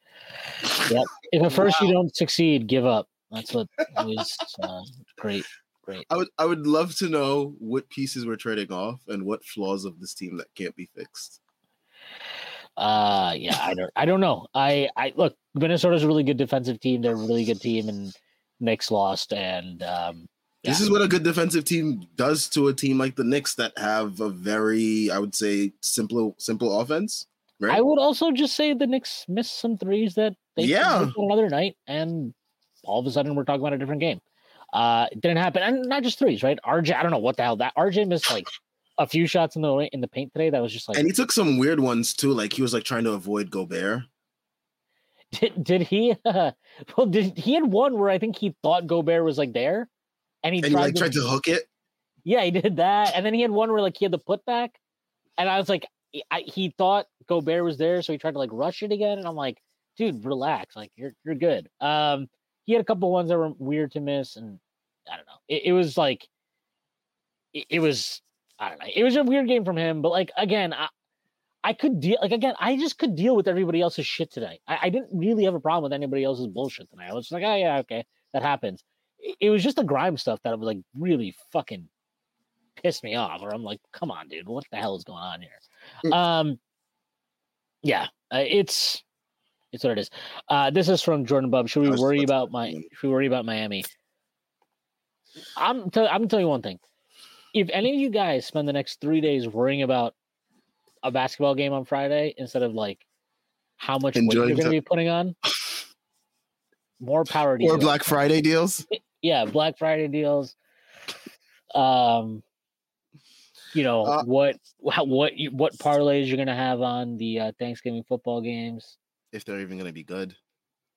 Yep. If at first wow. you don't succeed, give up. That's what was uh, great. Great. I would I would love to know what pieces we're trading off and what flaws of this team that can't be fixed. Uh yeah, I don't I don't know. I I look, Minnesota's a really good defensive team. They're a really good team and Knicks lost and um yeah. This is what a good defensive team does to a team like the Knicks that have a very, I would say, simple, simple offense. Right? I would also just say the Knicks missed some threes that they yeah another night, and all of a sudden we're talking about a different game. Uh, it didn't happen, and not just threes, right? RJ, I don't know what the hell that RJ missed like a few shots in the in the paint today. That was just like, and he took some weird ones too. Like he was like trying to avoid Gobert. Did did he? Uh, well, did he had one where I think he thought Gobert was like there, and he, and tried, he like, to, tried to hook it. Yeah, he did that, and then he had one where like he had the putback, and I was like, I, he thought Gobert was there, so he tried to like rush it again, and I'm like, dude, relax, like you're you're good. Um, he had a couple ones that were weird to miss, and I don't know. It, it was like, it, it, was I don't know. It was a weird game from him, but like again, I I could deal like again, I just could deal with everybody else's shit today. I, I didn't really have a problem with anybody else's bullshit tonight. I was like, oh yeah, okay, that happens it was just the Grimes stuff that was like really fucking pissed me off. Or I'm like, come on, dude, what the hell is going on here? Mm. Um, yeah, uh, it's it's what it is. Uh, this is from Jordan Bub. Should we worry about my? Should we worry about Miami? I'm t- I'm gonna tell you one thing. If any of you guys spend the next three days worrying about a basketball game on Friday instead of like how much weight you're going to be putting on, more power to or you. Or Black Friday deals yeah, Black Friday deals. Um, you know uh, what what what what parlays you're gonna have on the uh, Thanksgiving football games? If they're even gonna be good.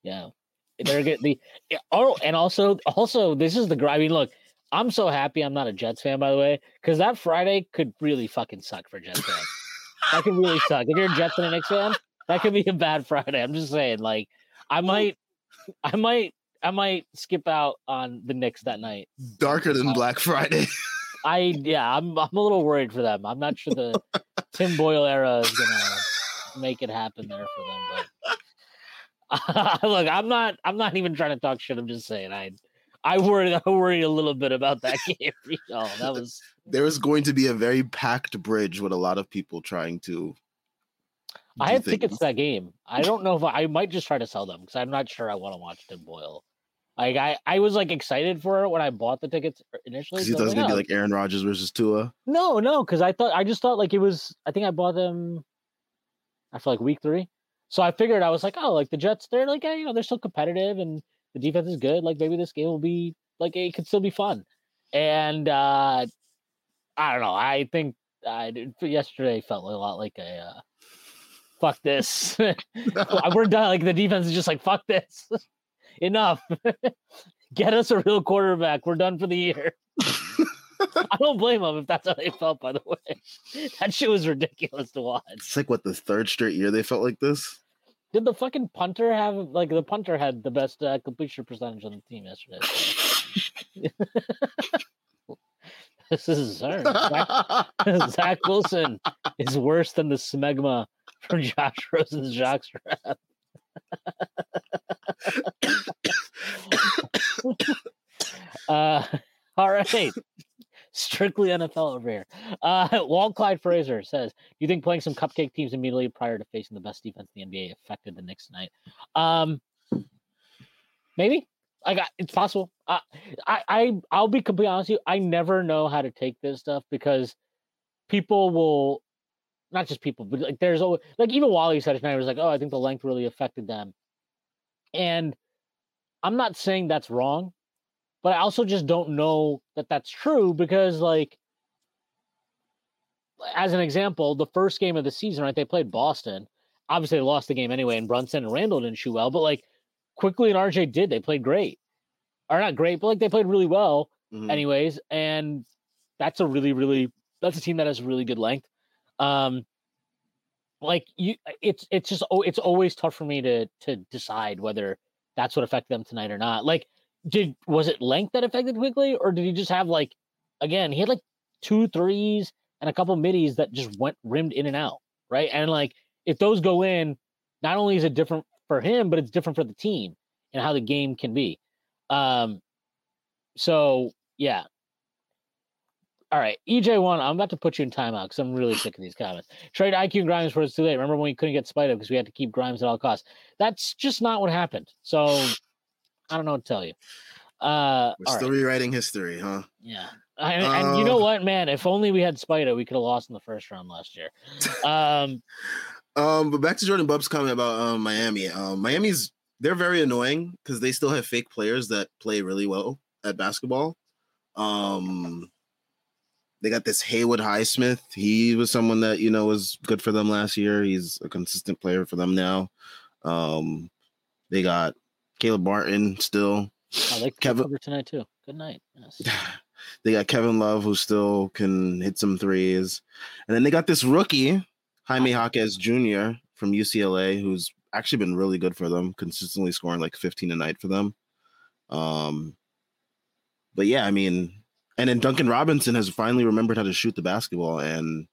Yeah, they're good. the oh, and also also this is the I mean, look, I'm so happy I'm not a Jets fan by the way, because that Friday could really fucking suck for Jets fans. that could really suck. If you're a Jets and a Knicks fan, that could be a bad Friday. I'm just saying, like, I might, I might I might skip out on the Knicks that night. Darker than uh, Black Friday. I yeah, I'm I'm a little worried for them. I'm not sure the Tim Boyle era is gonna make it happen there for them. But look, I'm not I'm not even trying to talk shit. I'm just saying I I worried I worried a little bit about that game. Oh, that was there was going to be a very packed bridge with a lot of people trying to I have tickets to that game. I don't know if I, I might just try to sell them because I'm not sure I want to watch Tim Boyle. Like I, I was like excited for it when I bought the tickets initially. Because you thought it was gonna be oh. like Aaron Rodgers versus Tua. No, no, because I thought I just thought like it was. I think I bought them after like week three, so I figured I was like, oh, like the Jets, they're like, you know, they're still competitive and the defense is good. Like maybe this game will be like it could still be fun. And uh I don't know. I think I did, yesterday felt a lot like a uh, fuck this. We're done. Like the defense is just like fuck this. Enough. Get us a real quarterback. We're done for the year. I don't blame them if that's how they felt. By the way, that shit was ridiculous to watch. It's like what the third straight year they felt like this. Did the fucking punter have like the punter had the best uh, completion percentage on the team yesterday? So. this is Zach, Zach Wilson is worse than the smegma from Josh Rosen's jockstrap. uh, all right. Strictly NFL over here. Uh, Walt Clyde Fraser says, "Do you think playing some cupcake teams immediately prior to facing the best defense in the NBA affected the Knicks tonight?" Um, maybe. I got it's possible. Uh, I I I'll be completely honest with you. I never know how to take this stuff because people will, not just people, but like there's always like even Wally said tonight. Was like, "Oh, I think the length really affected them," and I'm not saying that's wrong but I also just don't know that that's true because, like, as an example, the first game of the season, right? They played Boston. Obviously, they lost the game anyway, and Brunson and Randle didn't shoot well. But like, Quickley and RJ did. They played great, or not great, but like they played really well, mm-hmm. anyways. And that's a really, really that's a team that has really good length. Um, like you, it's it's just oh, it's always tough for me to to decide whether that's what affected them tonight or not. Like did was it length that affected Quickley, or did he just have like again he had like two threes and a couple middies that just went rimmed in and out, right? And like if those go in, not only is it different for him, but it's different for the team and how the game can be. Um, so yeah. All right, EJ1, I'm about to put you in timeout because I'm really sick of these comments. Trade IQ and Grimes for it's too late. Remember when we couldn't get Spida because we had to keep Grimes at all costs? That's just not what happened. So I don't know what to tell you. Uh, We're still right. rewriting history, huh? Yeah. I, and uh, you know uh, what, man? If only we had Spida, we could have lost in the first round last year. Um, um, but back to Jordan Bub's comment about um, Miami. Um, Miami's they're very annoying because they still have fake players that play really well at basketball. Um, they got this Haywood Highsmith. He was someone that you know was good for them last year. He's a consistent player for them now. Um, they got Caleb Martin still. I like Kevin cover tonight too. Good night. Yes. they got Kevin Love who still can hit some threes, and then they got this rookie Jaime Jaquez Jr. from UCLA who's actually been really good for them, consistently scoring like 15 a night for them. Um, but yeah, I mean, and then Duncan Robinson has finally remembered how to shoot the basketball, and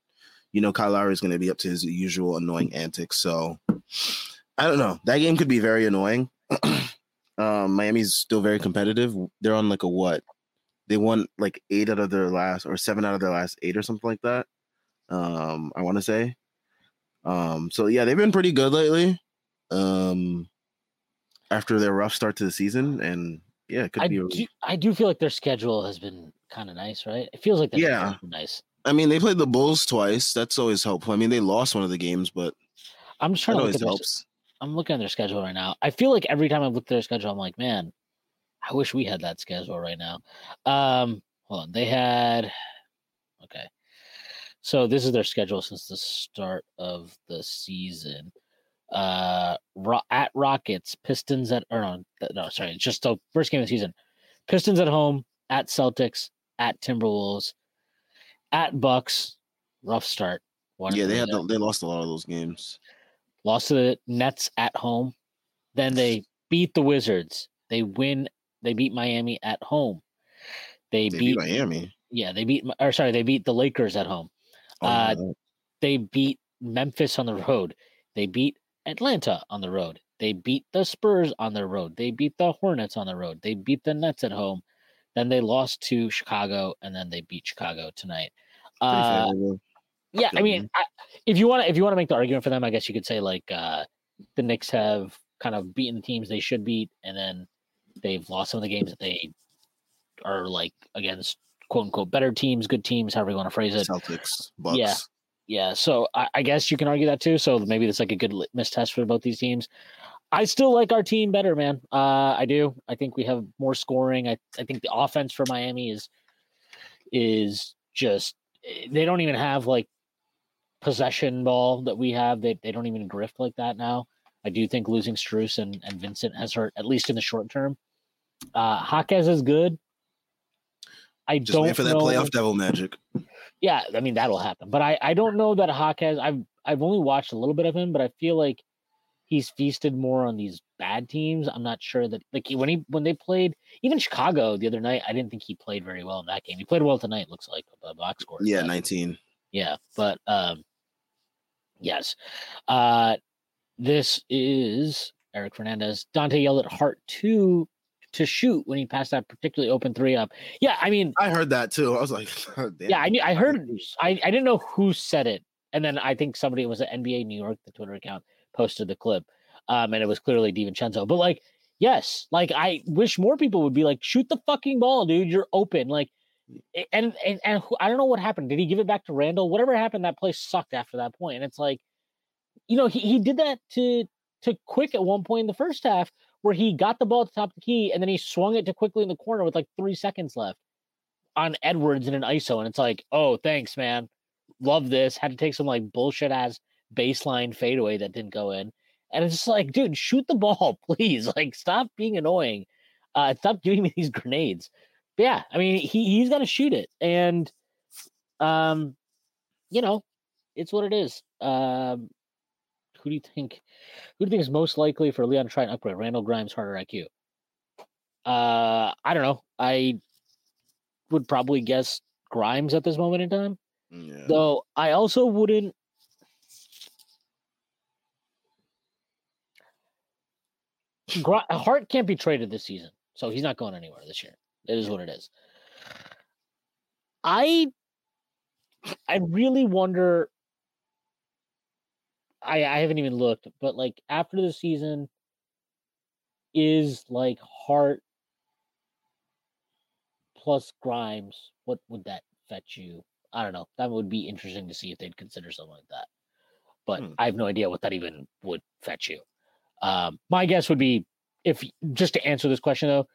you know Kyle Lowry is going to be up to his usual annoying antics. So I don't know. That game could be very annoying. um, Miami's still very competitive. They're on like a what? They won like eight out of their last or seven out of their last eight or something like that. Um, I want to say. Um, so yeah, they've been pretty good lately. Um, after their rough start to the season, and yeah, it could I be. Do, I do feel like their schedule has been kind of nice, right? It feels like yeah, nice. I mean, they played the Bulls twice. That's always helpful. I mean, they lost one of the games, but I'm just trying to look at helps. I'm looking at their schedule right now. I feel like every time I look at their schedule, I'm like, man, I wish we had that schedule right now. Um, hold on. They had okay. So this is their schedule since the start of the season. Uh, at Rockets, Pistons at or no, no, sorry, it's just the first game of the season. Pistons at home, at Celtics, at Timberwolves, at Bucks. Rough start. yeah, they had the, they lost a lot of those games lost to the Nets at home. Then they beat the Wizards. They win. They beat Miami at home. They, they beat, beat, Miami. Yeah, they beat. Or sorry, they beat the Lakers at home. Oh, uh, they beat Memphis on the road. They beat Atlanta on the road. They beat the Spurs on the road. They beat the Hornets on the road. They beat the Nets at home. Then they lost to Chicago, and then they beat Chicago tonight. Uh, yeah, I mean, I, if you want to, if you want to make the argument for them, I guess you could say like uh, the Knicks have kind of beaten the teams they should beat, and then they've lost some of the games that they are like against quote unquote better teams, good teams, however you want to phrase it. Celtics, Bucks. Yeah, yeah. So I, I guess you can argue that too. So maybe it's like a good litmus test for both these teams. I still like our team better, man. Uh, I do. I think we have more scoring. I, I think the offense for Miami is is just eh, they don't even have like possession ball that we have. They they don't even grift like that now. I do think losing Strus and, and Vincent has hurt, at least in the short term. Uh Jaquez is good. I Just don't wait for that playoff devil magic. Yeah, I mean that'll happen. But I, I don't know that Jaquez I've I've only watched a little bit of him, but I feel like he's feasted more on these bad teams. I'm not sure that like when he when they played even Chicago the other night, I didn't think he played very well in that game. He played well tonight. Looks like a box score. Yeah, but, 19. Yeah, but um, yes, uh, this is Eric Fernandez. Donte yelled at Hart two to shoot when he passed that particularly open three up. Yeah, I mean, I heard that too. I was like, oh, yeah, I knew, I heard, I, I didn't know who said it, and then I think somebody it was an NBA New York, the Twitter account posted the clip, um, and it was clearly DiVincenzo. But like, yes, like I wish more people would be like, shoot the fucking ball, dude. You're open. Like, and and and I don't know what happened. Did he give it back to Randle? Whatever happened, that play sucked after that point. And it's like, you know, he, he did that to to Quick at one point in the first half where he got the ball at the top of the key and then he swung it to Quickley in the corner with like three seconds left on Edwards in an ISO. And it's like, oh, thanks, man. Love this. Had to take some like bullshit ass baseline fadeaway that didn't go in. And it's just like, dude, shoot the ball, please. Like, stop being annoying. Uh, stop giving me these grenades. Yeah, I mean, he he's got to shoot it, and um, you know, it's what it is. Um, who do you think? Who do you think is most likely for Leon to try and upgrade? Randle Grimes, Harder IQ. Uh, I don't know. I would probably guess Grimes at this moment in time. Yeah. Though I also wouldn't. Hart can't be traded this season, so he's not going anywhere this year. It is what it is. I I really wonder I, I haven't even looked, but like after the season, is like Hart plus Grimes, what would that fetch you? I don't know. That would be interesting to see if they'd consider something like that. But hmm. I have no idea what that even would fetch you. Um, my guess would be if just to answer this question though,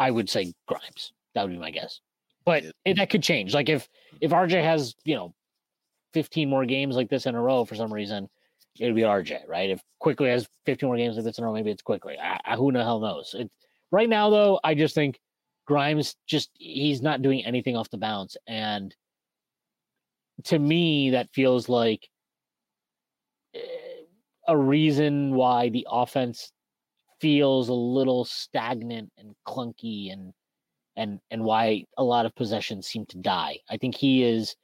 I would say Grimes. That would be my guess. But it, that could change. Like if if RJ has you know 15 more games like this in a row for some reason, it would be RJ, right? If Quickley has 15 more games like this in a row, maybe it's Quickley. I, I, who the hell knows? It, right now, though, I just think Grimes just he's not doing anything off the bounce, and to me, that feels like eh, a reason why the offense feels a little stagnant and clunky and and and why a lot of possessions seem to die. I think he is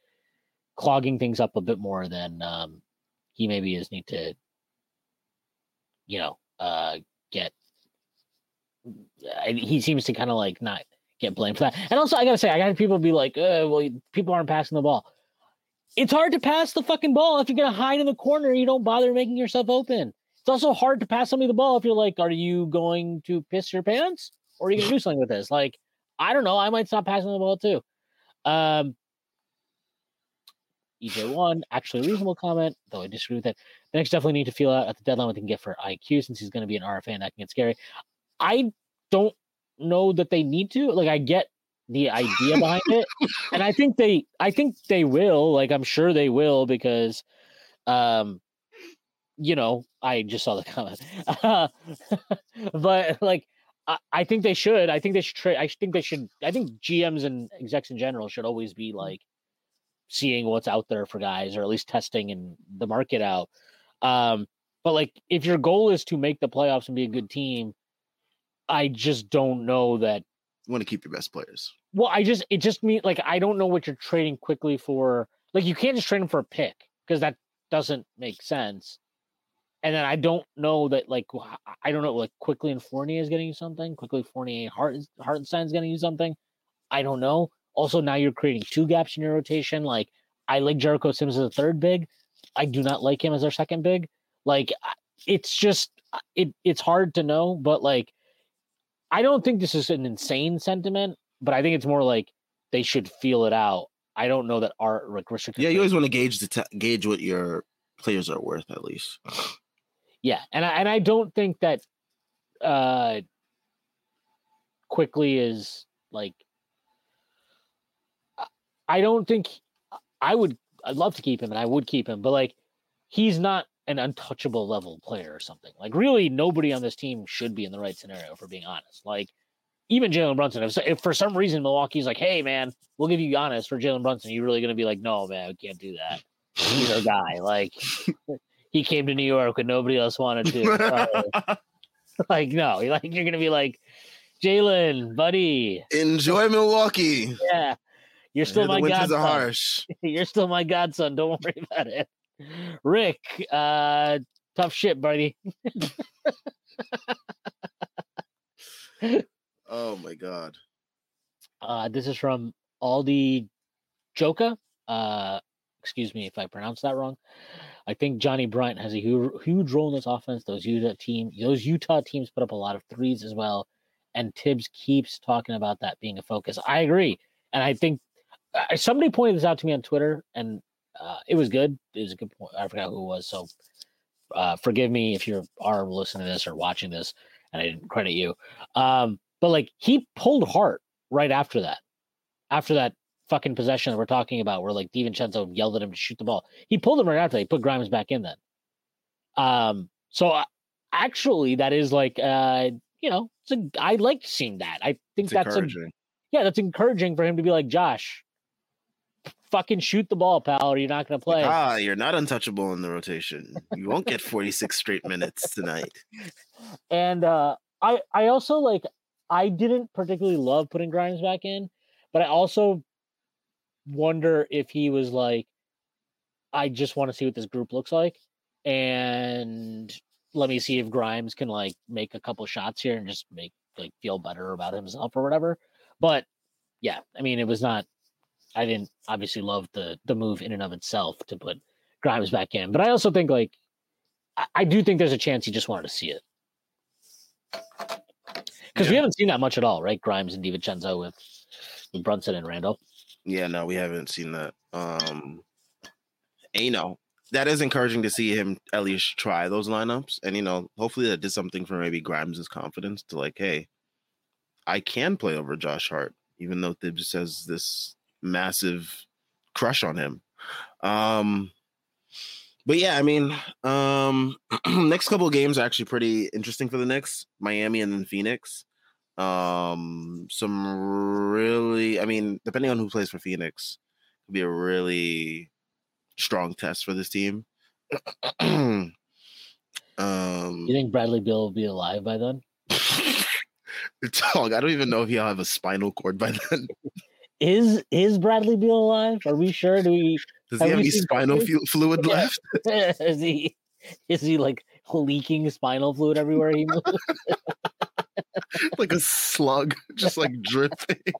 clogging things up a bit more than um, he maybe is need to, you know, uh, get. He seems to kind of like not get blamed for that. And also, I gotta say, I got people be like, uh, "Well, people aren't passing the ball." It's hard to pass the fucking ball if you're gonna hide in the corner. You don't bother making yourself open. It's also hard to pass somebody the ball if you're like, "Are you going to piss your pants, or are you gonna do something with this?" Like, I don't know. I might stop passing the ball too. Um, EJ1, actually a reasonable comment, though I disagree with it. The Knicks definitely need to feel out at the deadline what they can get for IQ since he's going to be an RFA and that can get scary. I don't know that they need to. Like, I get the idea behind it, and I think they, I think they will. Like, I'm sure they will because, um, you know, I just saw the comment, but like, I, I think they should. I think they should trade. I think they should. I think GMs and execs in general should always be like seeing what's out there for guys or at least testing and the market out. Um, but like if your goal is to make the playoffs and be a good team, I just don't know that you want to keep your best players. Well, I just it just means like I don't know what you're trading Quickley for. Like you can't just trade them for a pick because that doesn't make sense. And then I don't know that like I don't know like Quickley and Fournier is getting you something. Quickley Fournier Hart Hartenstein's getting you something. I don't know. Also, now you're creating two gaps in your rotation. Like, I like Jericho Sims as a third big. I do not like him as our second big. Like, it's just it. It's hard to know, but like, I don't think this is an insane sentiment, but I think it's more like they should feel it out. I don't know that art like restricted. Yeah, you always want to gauge the t- gauge what your players are worth at least. Yeah, and I and I don't think that uh Quickley is like I don't think I would. I'd love to keep him, and I would keep him, but like he's not an untouchable level player or something. Like really, nobody on this team should be in the right scenario. For being honest, like even Jalen Brunson. If, if for some reason Milwaukee's like, "Hey man, we'll give you Giannis for Jalen Brunson," you really to be like, "No man, we can't do that." He's our guy. Like he came to New York when nobody else wanted to. Like no, like you're gonna be like Jalen, buddy. Enjoy Milwaukee. Yeah, you're still Yeah, my godson. harsh. You're still my godson. Don't worry about it. Rick, uh, tough shit, buddy. Oh my god. Uh, this is from Aldi Joka. Uh, excuse me if I pronounce that wrong. I think Johnnie Bryant has a huge, role in this offense. Those Utah team, those Utah teams put up a lot of threes as well, and Thibs keeps talking about that being a focus. I agree, and I think uh, somebody pointed this out to me on Twitter, and uh, it was good. It was a good point. I forgot who it was, so uh, forgive me if you are listening to this or watching this, and I didn't credit you. Um, but like he pulled Hart right after that, after that fucking possession that we're talking about, where like DiVincenzo yelled at him to shoot the ball. He pulled him right after. He put Grimes back in then. Um, so uh, actually, that is like, uh, you know, it's a, I like seeing that. I think It's that's a, encouraging. yeah, that's encouraging for him to be like Josh. Fucking shoot the ball, pal, or you're not going to play. Ah, you're not untouchable in the rotation. You won't get 46 straight minutes tonight. And uh, I I also like I didn't particularly love putting Grimes back in, but I also wonder if he was like, I just want to see what this group looks like, and let me see if Grimes can like make a couple shots here and just make like feel better about himself or whatever. But yeah, I mean, it was not. I didn't obviously love the the move in and of itself to put Grimes back in, but I also think like I, I do think there's a chance he just wanted to see it because we haven't seen that much at all, right? Grimes and DiVincenzo with with Brunson and Randle. Yeah, no, we haven't seen that. Um, you know, that is encouraging to see him at least try those lineups. And, you know, hopefully that did something for maybe Grimes' confidence to like, hey, I can play over Josh Hart, even though Thibs has this massive crush on him. Um, but yeah, I mean, um, next couple of games are actually pretty interesting for the Knicks, Miami and then Phoenix. Um, some really, I mean, depending on who plays for Phoenix, could be a really strong test for this team. um, You think Bradley Beal will be alive by then? dog, I don't even know if he'll have a spinal cord by then. Is is Bradley Beal alive? Are we sure? Do we Does Have he have any spinal fluid left? is he is he like leaking spinal fluid everywhere he moves? like a slug, just like dripping.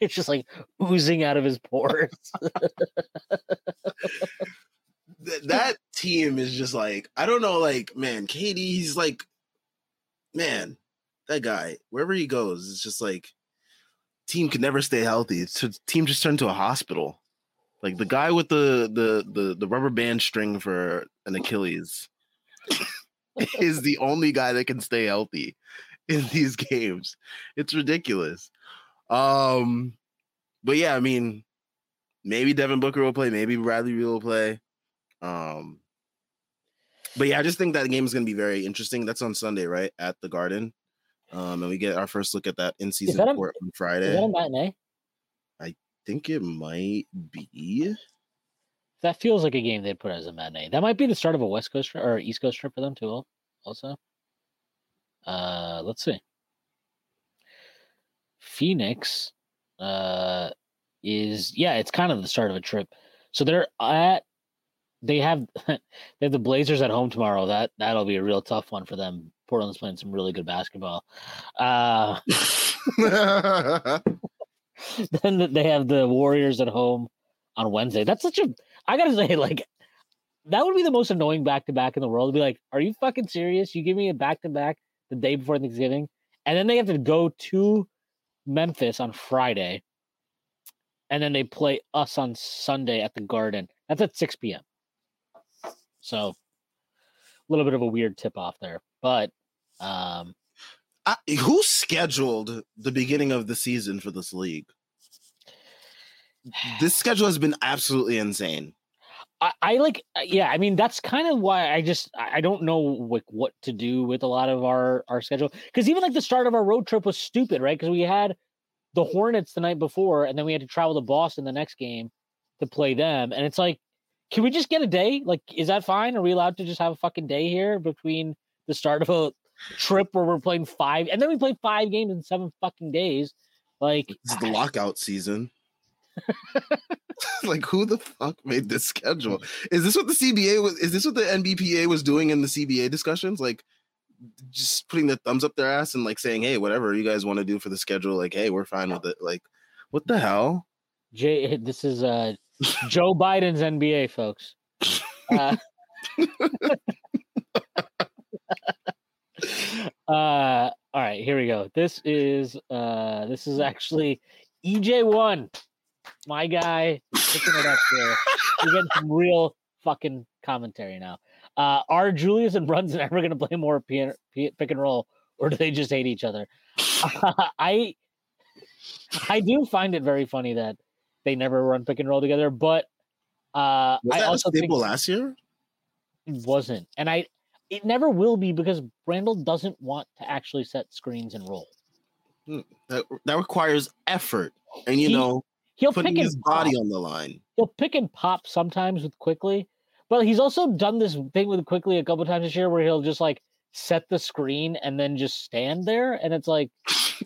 it's just like oozing out of his pores. Th- that team is just like I don't know, like man, KD, he's like, man, that guy wherever he goes, it's just like team can never stay healthy. It's a team just turned to a hospital. Like the guy with the the the, the rubber band string for an Achilles is the only guy that can stay healthy in these games. It's ridiculous. Um, but yeah, I mean, maybe Devin Booker will play, maybe Bradley Beal will play. Um, but yeah, I just think that game is going to be very interesting. That's on Sunday, right at the Garden. Um, and we get our first look at that in season report on Is Friday. that a I matinee? think it might be. That feels like a game they'd put as a matinee. That might be the start of a West Coast trip or East Coast trip for them too. Also, uh, let's see. Phoenix, uh, is yeah, it's kind of the start of a trip. So they're at they have they have the Blazers at home tomorrow. That that'll be a real tough one for them. Portland's playing some really good basketball. Uh, then they have the Warriors at home on Wednesday. That's such a I gotta say, like that would be the most annoying back to back in the world. To be like, are you fucking serious? You give me a back to back the day before Thanksgiving, and then they have to go to Memphis on Friday, and then they play us on Sunday at the Garden. That's at six p.m. So a little bit of a weird tip off there, but um, I, who scheduled the beginning of the season for this league? This schedule has been absolutely insane. I, I like uh, yeah i mean that's kind of why i just i don't know like what to do with a lot of our our schedule because even like the start of our road trip was stupid right because we had the hornets the night before and then we had to travel to boston the next game to play them and it's like can we just get a day? Like, is that fine? Are we allowed to just have a fucking day here between the start of a trip where we're playing five and then we play five games in seven fucking days? Like, is the lockout season. like who the fuck made this schedule? Is this what the CBA was? Is this what the NBPA was doing in the CBA discussions? Like just putting the thumbs up their ass and like saying, "Hey, whatever you guys want to do for the schedule, like, hey, we're fine with it." Like, what the hell? Jay, this is uh Joe Biden's NBA, folks. Uh, uh, all right, here we go. This is uh this is actually EJ1, my guy, picking it up here. We're getting some real fucking commentary now. Uh, are Julius and Brunson ever going to play more pick, pick and roll, or do they just hate each other? I I do find it very funny that they never run pick and roll together, but uh, Was I that also think last year? it wasn't, and I it never will be because Randle doesn't want to actually set screens and roll. That that requires effort, and you He- know, He'll putting pick his body pop. on the line. He'll pick and pop sometimes with Quickley, but he's also done this thing with Quickley a couple times this year where he'll just like set the screen and then just stand there, and it's like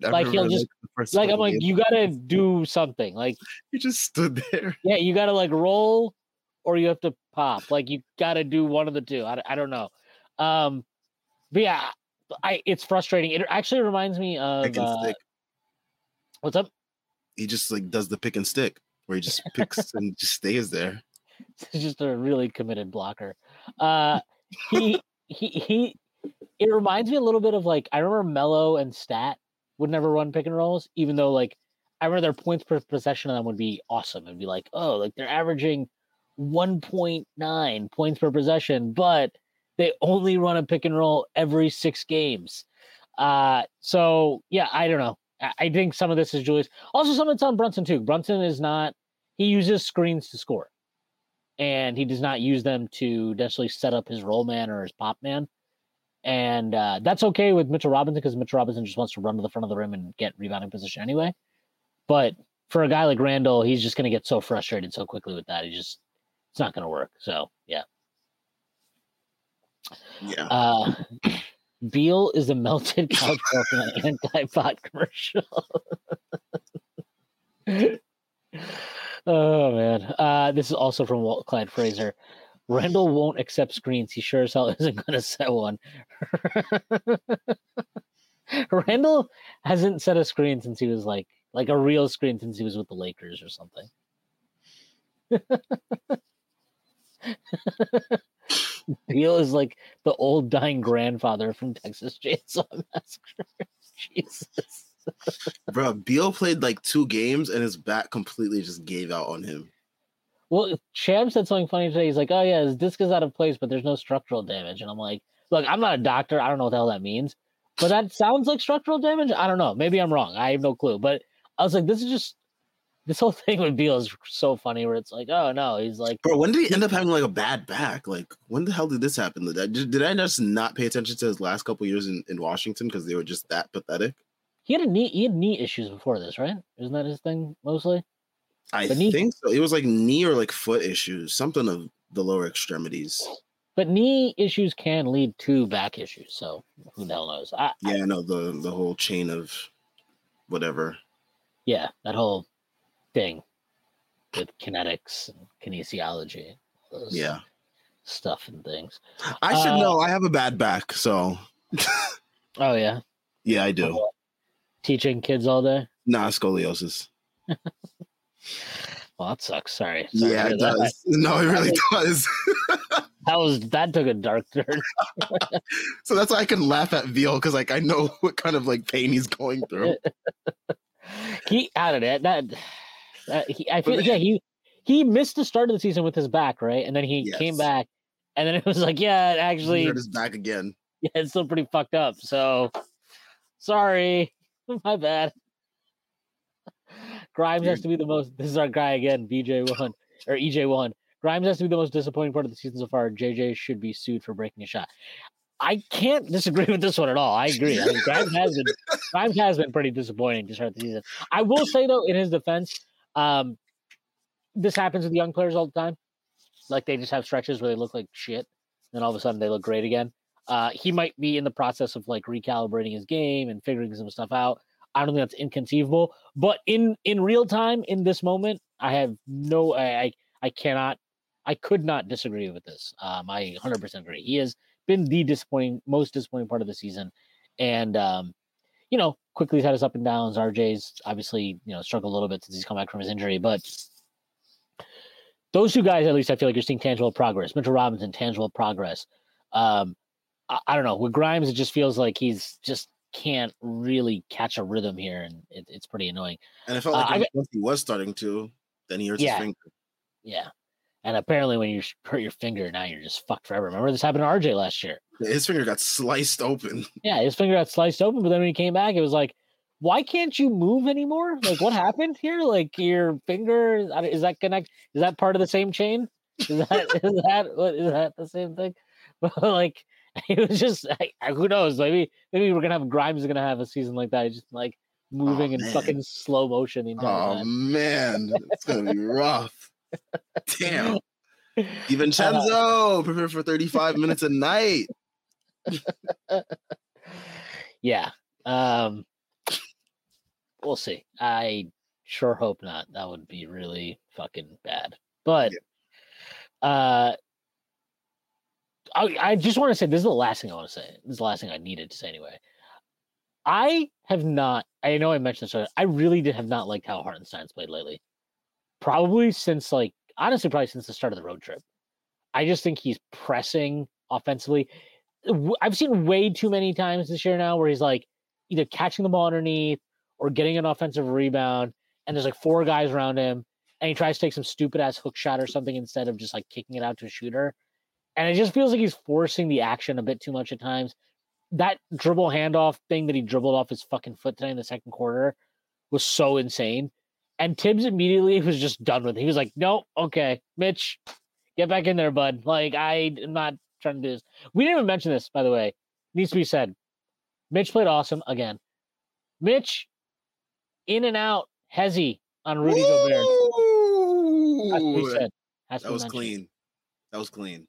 Like, he'll just- like I'm like you gotta do something like he just stood there. yeah you gotta like roll or you have to pop like you gotta do one of the two I, I don't know um but yeah I it's frustrating it actually reminds me of uh, what's up He just like does the pick and stick, where he just picks and just stays there. He's just a really committed blocker. Uh, he he he. It reminds me a little bit of like I remember Melo and Stat would never run pick and rolls, even though like I remember their points per possession on them would be awesome. It'd be like, oh, like they're averaging one point nine points per possession, but they only run a pick and roll every six games. Uh, so yeah, I don't know. I, think some of this is Julius. Also, some of it's on Brunson too. Brunson is not. He uses screens to score and he does not use them to necessarily set up his roll man or his pop man. And uh, that's okay with Mitchell Robinson because Mitchell Robinson just wants to run to the front of the rim and get rebounding position anyway. But for a guy like Randle, he's just going to get so frustrated so quickly with that. He just, it's not going to work. So, yeah. Yeah. Uh, Beal is a melted couch broken an anti-pot commercial. oh man, uh, this is also from Walt Clyde Fraser. Randle won't accept screens. He sure as hell isn't going to set one. Randle hasn't set a screen since he was like like a real screen since he was with the Lakers or something. Beal is like the old dying grandfather from Texas Chainsaw Massacre. Jesus. Bro, Beal played like two games and his back completely just gave out on him. Well, Shams said something funny today. He's like, "Oh yeah, his disc is out of place, but there's no structural damage." And I'm like, "Look, I'm not a doctor. I don't know what the hell that means, but that sounds like structural damage. I don't know. Maybe I'm wrong. I have no clue." But I was like, "This is just this whole thing with Beal is so funny. Where it's like, oh no, he's like, Bro, when did he end up having like a bad back? Like, when the hell did this happen? Did I, did I just not pay attention to his last couple years in, in Washington because they were just that pathetic? he had a knee he had knee issues before this, right? Isn't that his thing mostly? I knee- think so. It was like knee or like foot issues, something of the lower extremities. But knee issues can lead to back issues. So who the hell knows? I, Yeah, I know the the whole chain of whatever. yeah, that whole thing with kinetics and kinesiology, Yeah, stuff and things. I should Uh, know. I have a bad back, so Oh yeah, yeah, I do. teaching kids all day. Nah, scoliosis. Well, that sucks. Sorry. Sorry yeah, it that. does. No, it really does. That was that took a dark turn. so that's why I can laugh at Beal because like I know what kind of like pain he's going through. he added it. That, that he, I feel yeah he he missed the start of the season with his back right, and then he came back, and then it was like yeah, actually hurt his back again. yeah, it's still pretty fucked up. So sorry, my bad. Grimes has to be the most. This is our guy again, BJ one or EJ one. Grimes has to be the most disappointing part of the season so far. JJ should be sued for breaking a shot. I can't disagree with this one at all. I agree. I mean, Grimes has been Grimes has been pretty disappointing to start the season. I will say though, in his defense, um, this happens with young players all the time. Like they just have stretches where they look like shit, and all of a sudden they look great again. Uh, he might be in the process of like recalibrating his game and figuring some stuff out. I don't think that's inconceivable, but in in real time, in this moment, I have no, I I, I cannot, I could not disagree with this. Um, I 100% agree. He has been the disappointing, most disappointing part of the season, and um, you know, Quickley had his up and downs. RJ's obviously you know struggled a little bit since he's come back from his injury, but those two guys, at least, I feel like you're seeing tangible progress. Mitchell Robinson, tangible progress. Um, I, I don't know. With Grimes, it just feels like he's just can't really catch a rhythm here, and it, it's pretty annoying. And it felt Uh, like I- once he was starting to, then he hurts Yeah. his finger. Yeah. And apparently, when you hurt your finger, now you're just fucked forever. Remember this happened to RJ last year. His finger got sliced open. Yeah, his finger got sliced open, but then when he came back, it was like, why can't you move anymore? Like, what happened here? Like, your finger is that connect? Is that part of the same chain? Is that is that what is that the same thing? But like, it was just I- who knows? Maybe maybe we're gonna have Grimes is gonna have a season like that, just like moving in man. fucking slow motion the entire Oh time. man, it's gonna be rough. Damn. DiVincenzo, prepare for 35 minutes a night. Yeah. Um we'll see. I sure hope not. That would be really fucking bad. But uh I, I just want to say this is the last thing I want to say. This is the last thing I needed to say anyway. I have not I know I mentioned this earlier. I really did have not liked how Hartenstein's played lately. Probably since like honestly probably since the start of the road trip. I just think he's pressing offensively. I've seen way too many times this year now where he's like either catching the ball underneath or getting an offensive rebound, and there's like four guys around him, and he tries to take some stupid ass hook shot or something instead of just like kicking it out to a shooter. And it just feels like he's forcing the action a bit too much at times. That dribble handoff thing that he dribbled off his fucking foot today in the second quarter was so insane. And Thibs immediately was just done with it. He was like, nope, okay, Mitch, get back in there, bud. Like, I am not trying to do this. We didn't even mention this, by the way. Needs to be said. Mitch played awesome again. Mitch, in and out, hezzy on Rudy Gobert. Has to be Woo! said. To That was mentioned. clean. That was clean.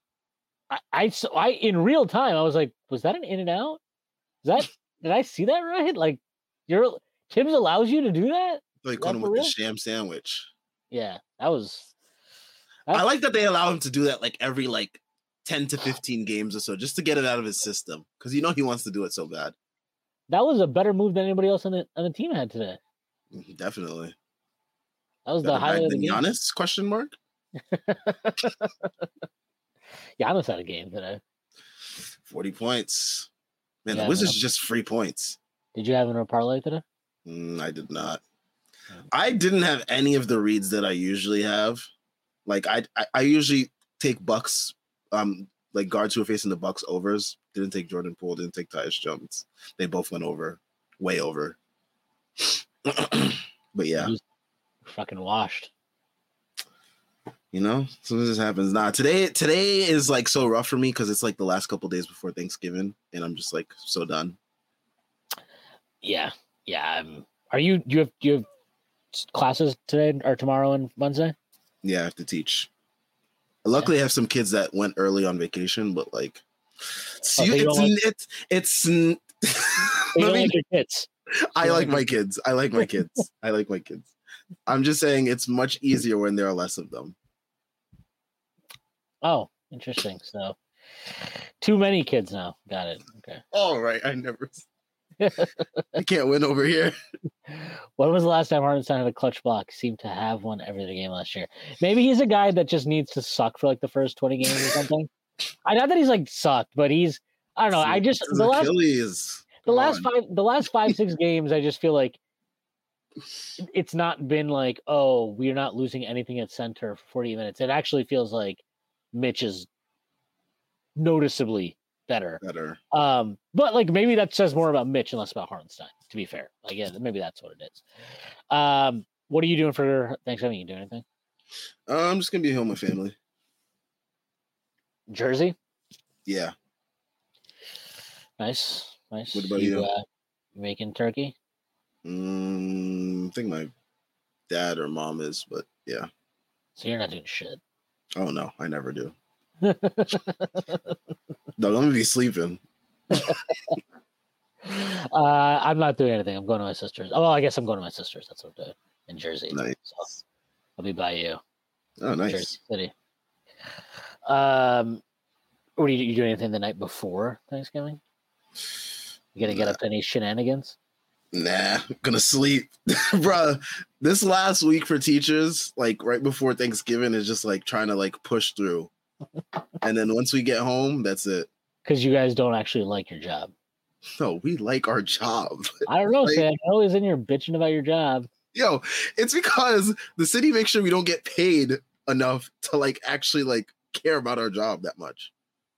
I, I, so I, in real time, I was like, was that an in and out? Is that, did I see that right? Like, you're, Thibs allows you to do that? He caught him with the sham sandwich. Yeah, that was, I like that they allow him to do that like every like 10 to 15 games or so, just to get it out of his system. Because you know he wants to do it so bad. that was a better move than anybody else on the, on the team had today. Mhm, Definitely. That was the Better highlight of the game. Giannis? Question mark. Giannis had a game today. 40 points. Man, Yeah, the Wizards just free points. Did you have in a parlay today? Mm, I did not. I didn't have any of the reads that I usually have. Like I, I, I usually take Bucks, um, like guards who are facing the Bucks overs. Didn't take Jordan Poole. Didn't take Tyus Jones. They both went over, way over. but yeah, Fucking washed. you know, sometimes this happens. Nah, today, today is like so rough for me because it's like the last couple days before Thanksgiving, and I'm just like so done. Yeah, yeah. Um, are you? Do you have? Do you have classes today or tomorrow and Wednesday? Yeah, I have to teach. Luckily, I have some kids that went early on vacation, but like, Oh, you it's, don't it's it's n- You Let me- like your kids. I like like my kids. I like my kids. I like my kids. I'm just saying it's much easier when there are less of them. Oh, interesting. So, too many kids now. Got it. Okay. All right, I never. I can't win over here. When was the last time Hartenstein had a clutch block? Seemed to have one every other game last year. Maybe he's a guy that just needs to suck for like the first twenty games or something. I not that he's like sucked, but he's I don't know. I just the last Achilles. the Come last on. five the last five six games i just feel like it's not been like oh we're not losing anything at center for 40 minutes it actually feels like mitch is noticeably better better. um but like maybe that says more about mitch and less about hartenstein to be fair like yeah maybe that's what it is um what are you doing for thanksgiving you doing anything Uh, I'm just gonna be home with my family. jersey Yeah, nice nice What about you? uh, making turkey mm, I think my dad or mom is, but yeah, So you're not doing shit. Oh no, I never do. No, let me be sleeping. Uh, I'm not doing anything. I'm going to my sister's. Oh, well, I guess I'm going to my sister's. That's what I'm doing in Jersey. Nice. So I'll be by you, Oh, nice. Jersey City. Um, what are you, you doing anything the night before Thanksgiving? You gonna get up to any shenanigans? Nah, gonna sleep, bruh. This last week for teachers, like right before Thanksgiving, is just like trying to like push through, and then once we get home, that's it. Because you guys don't actually like your job. No, we like our job. I don't know, Like- Sam. You're always in here bitching about your job. Yo, it's because the city makes sure we don't get paid enough to like actually like care about our job that much.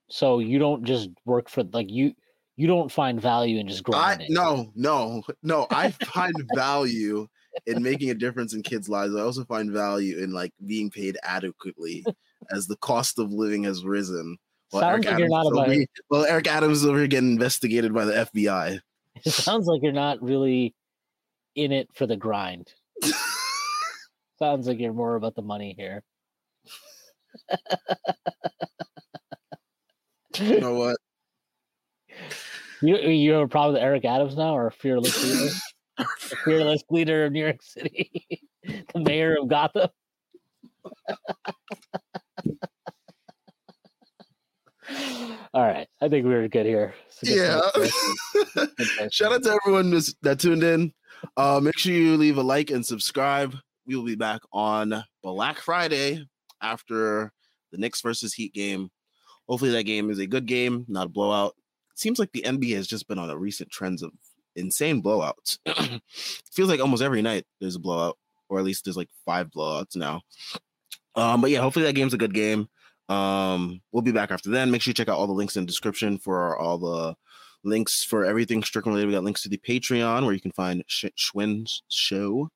So you don't just work for like you. You don't find value in just I grinding. no, no, no. I find value in making a difference in kids' lives. I also find value in like being paid adequately as the cost of living has risen. While Sounds like you're not over about- here- well, Eric Adams is over here getting investigated by the FBI. It sounds like you're not really in it for the grind. sounds like you're more about the money here. You know what? You you have a problem with Eric Adams now, or fearless leader, the fearless leader of New York City, the mayor of Gotham? All right, I think we were good here. Good Yeah. Good. Shout out to everyone that tuned in. Uh, make sure you leave a like and subscribe. We will be back on Black Friday after the Knicks versus Heat game. Hopefully, that game is a good game, not a blowout. It seems like the NBA has just been on a recent trends of insane blowouts. Feels like almost every night there's a blowout, or at least there's like five blowouts now. Um, but yeah, hopefully that game's a good game. Um, we'll be back after then. Make sure you check out all the links in the description for all the links for everything Stricken related. We got links to the Patreon where you can find Sh- Shwin's show,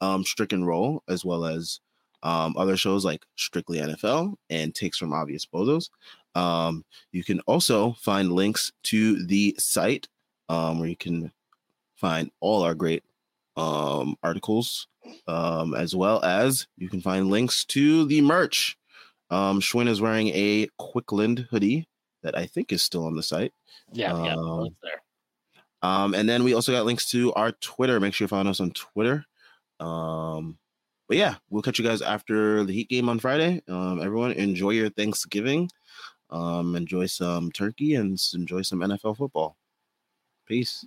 um, Stricken Roll, as well as um, other shows like Strictly NFL and Takes from Obvious Bozos. Um, you can also find links to the site um, where you can find all our great um, articles, um, as well as you can find links to the merch. Um, Shwin is wearing a Quickland hoodie that I think is still on the site. Yeah, yeah, Um, it's there. Um, and then we also got links to our Twitter. Make sure you follow us on Twitter. Um, but yeah, we'll catch you guys after the Heat game on Friday. Um, everyone, enjoy your Thanksgiving. Um, enjoy some turkey and enjoy some NFL football. Peace.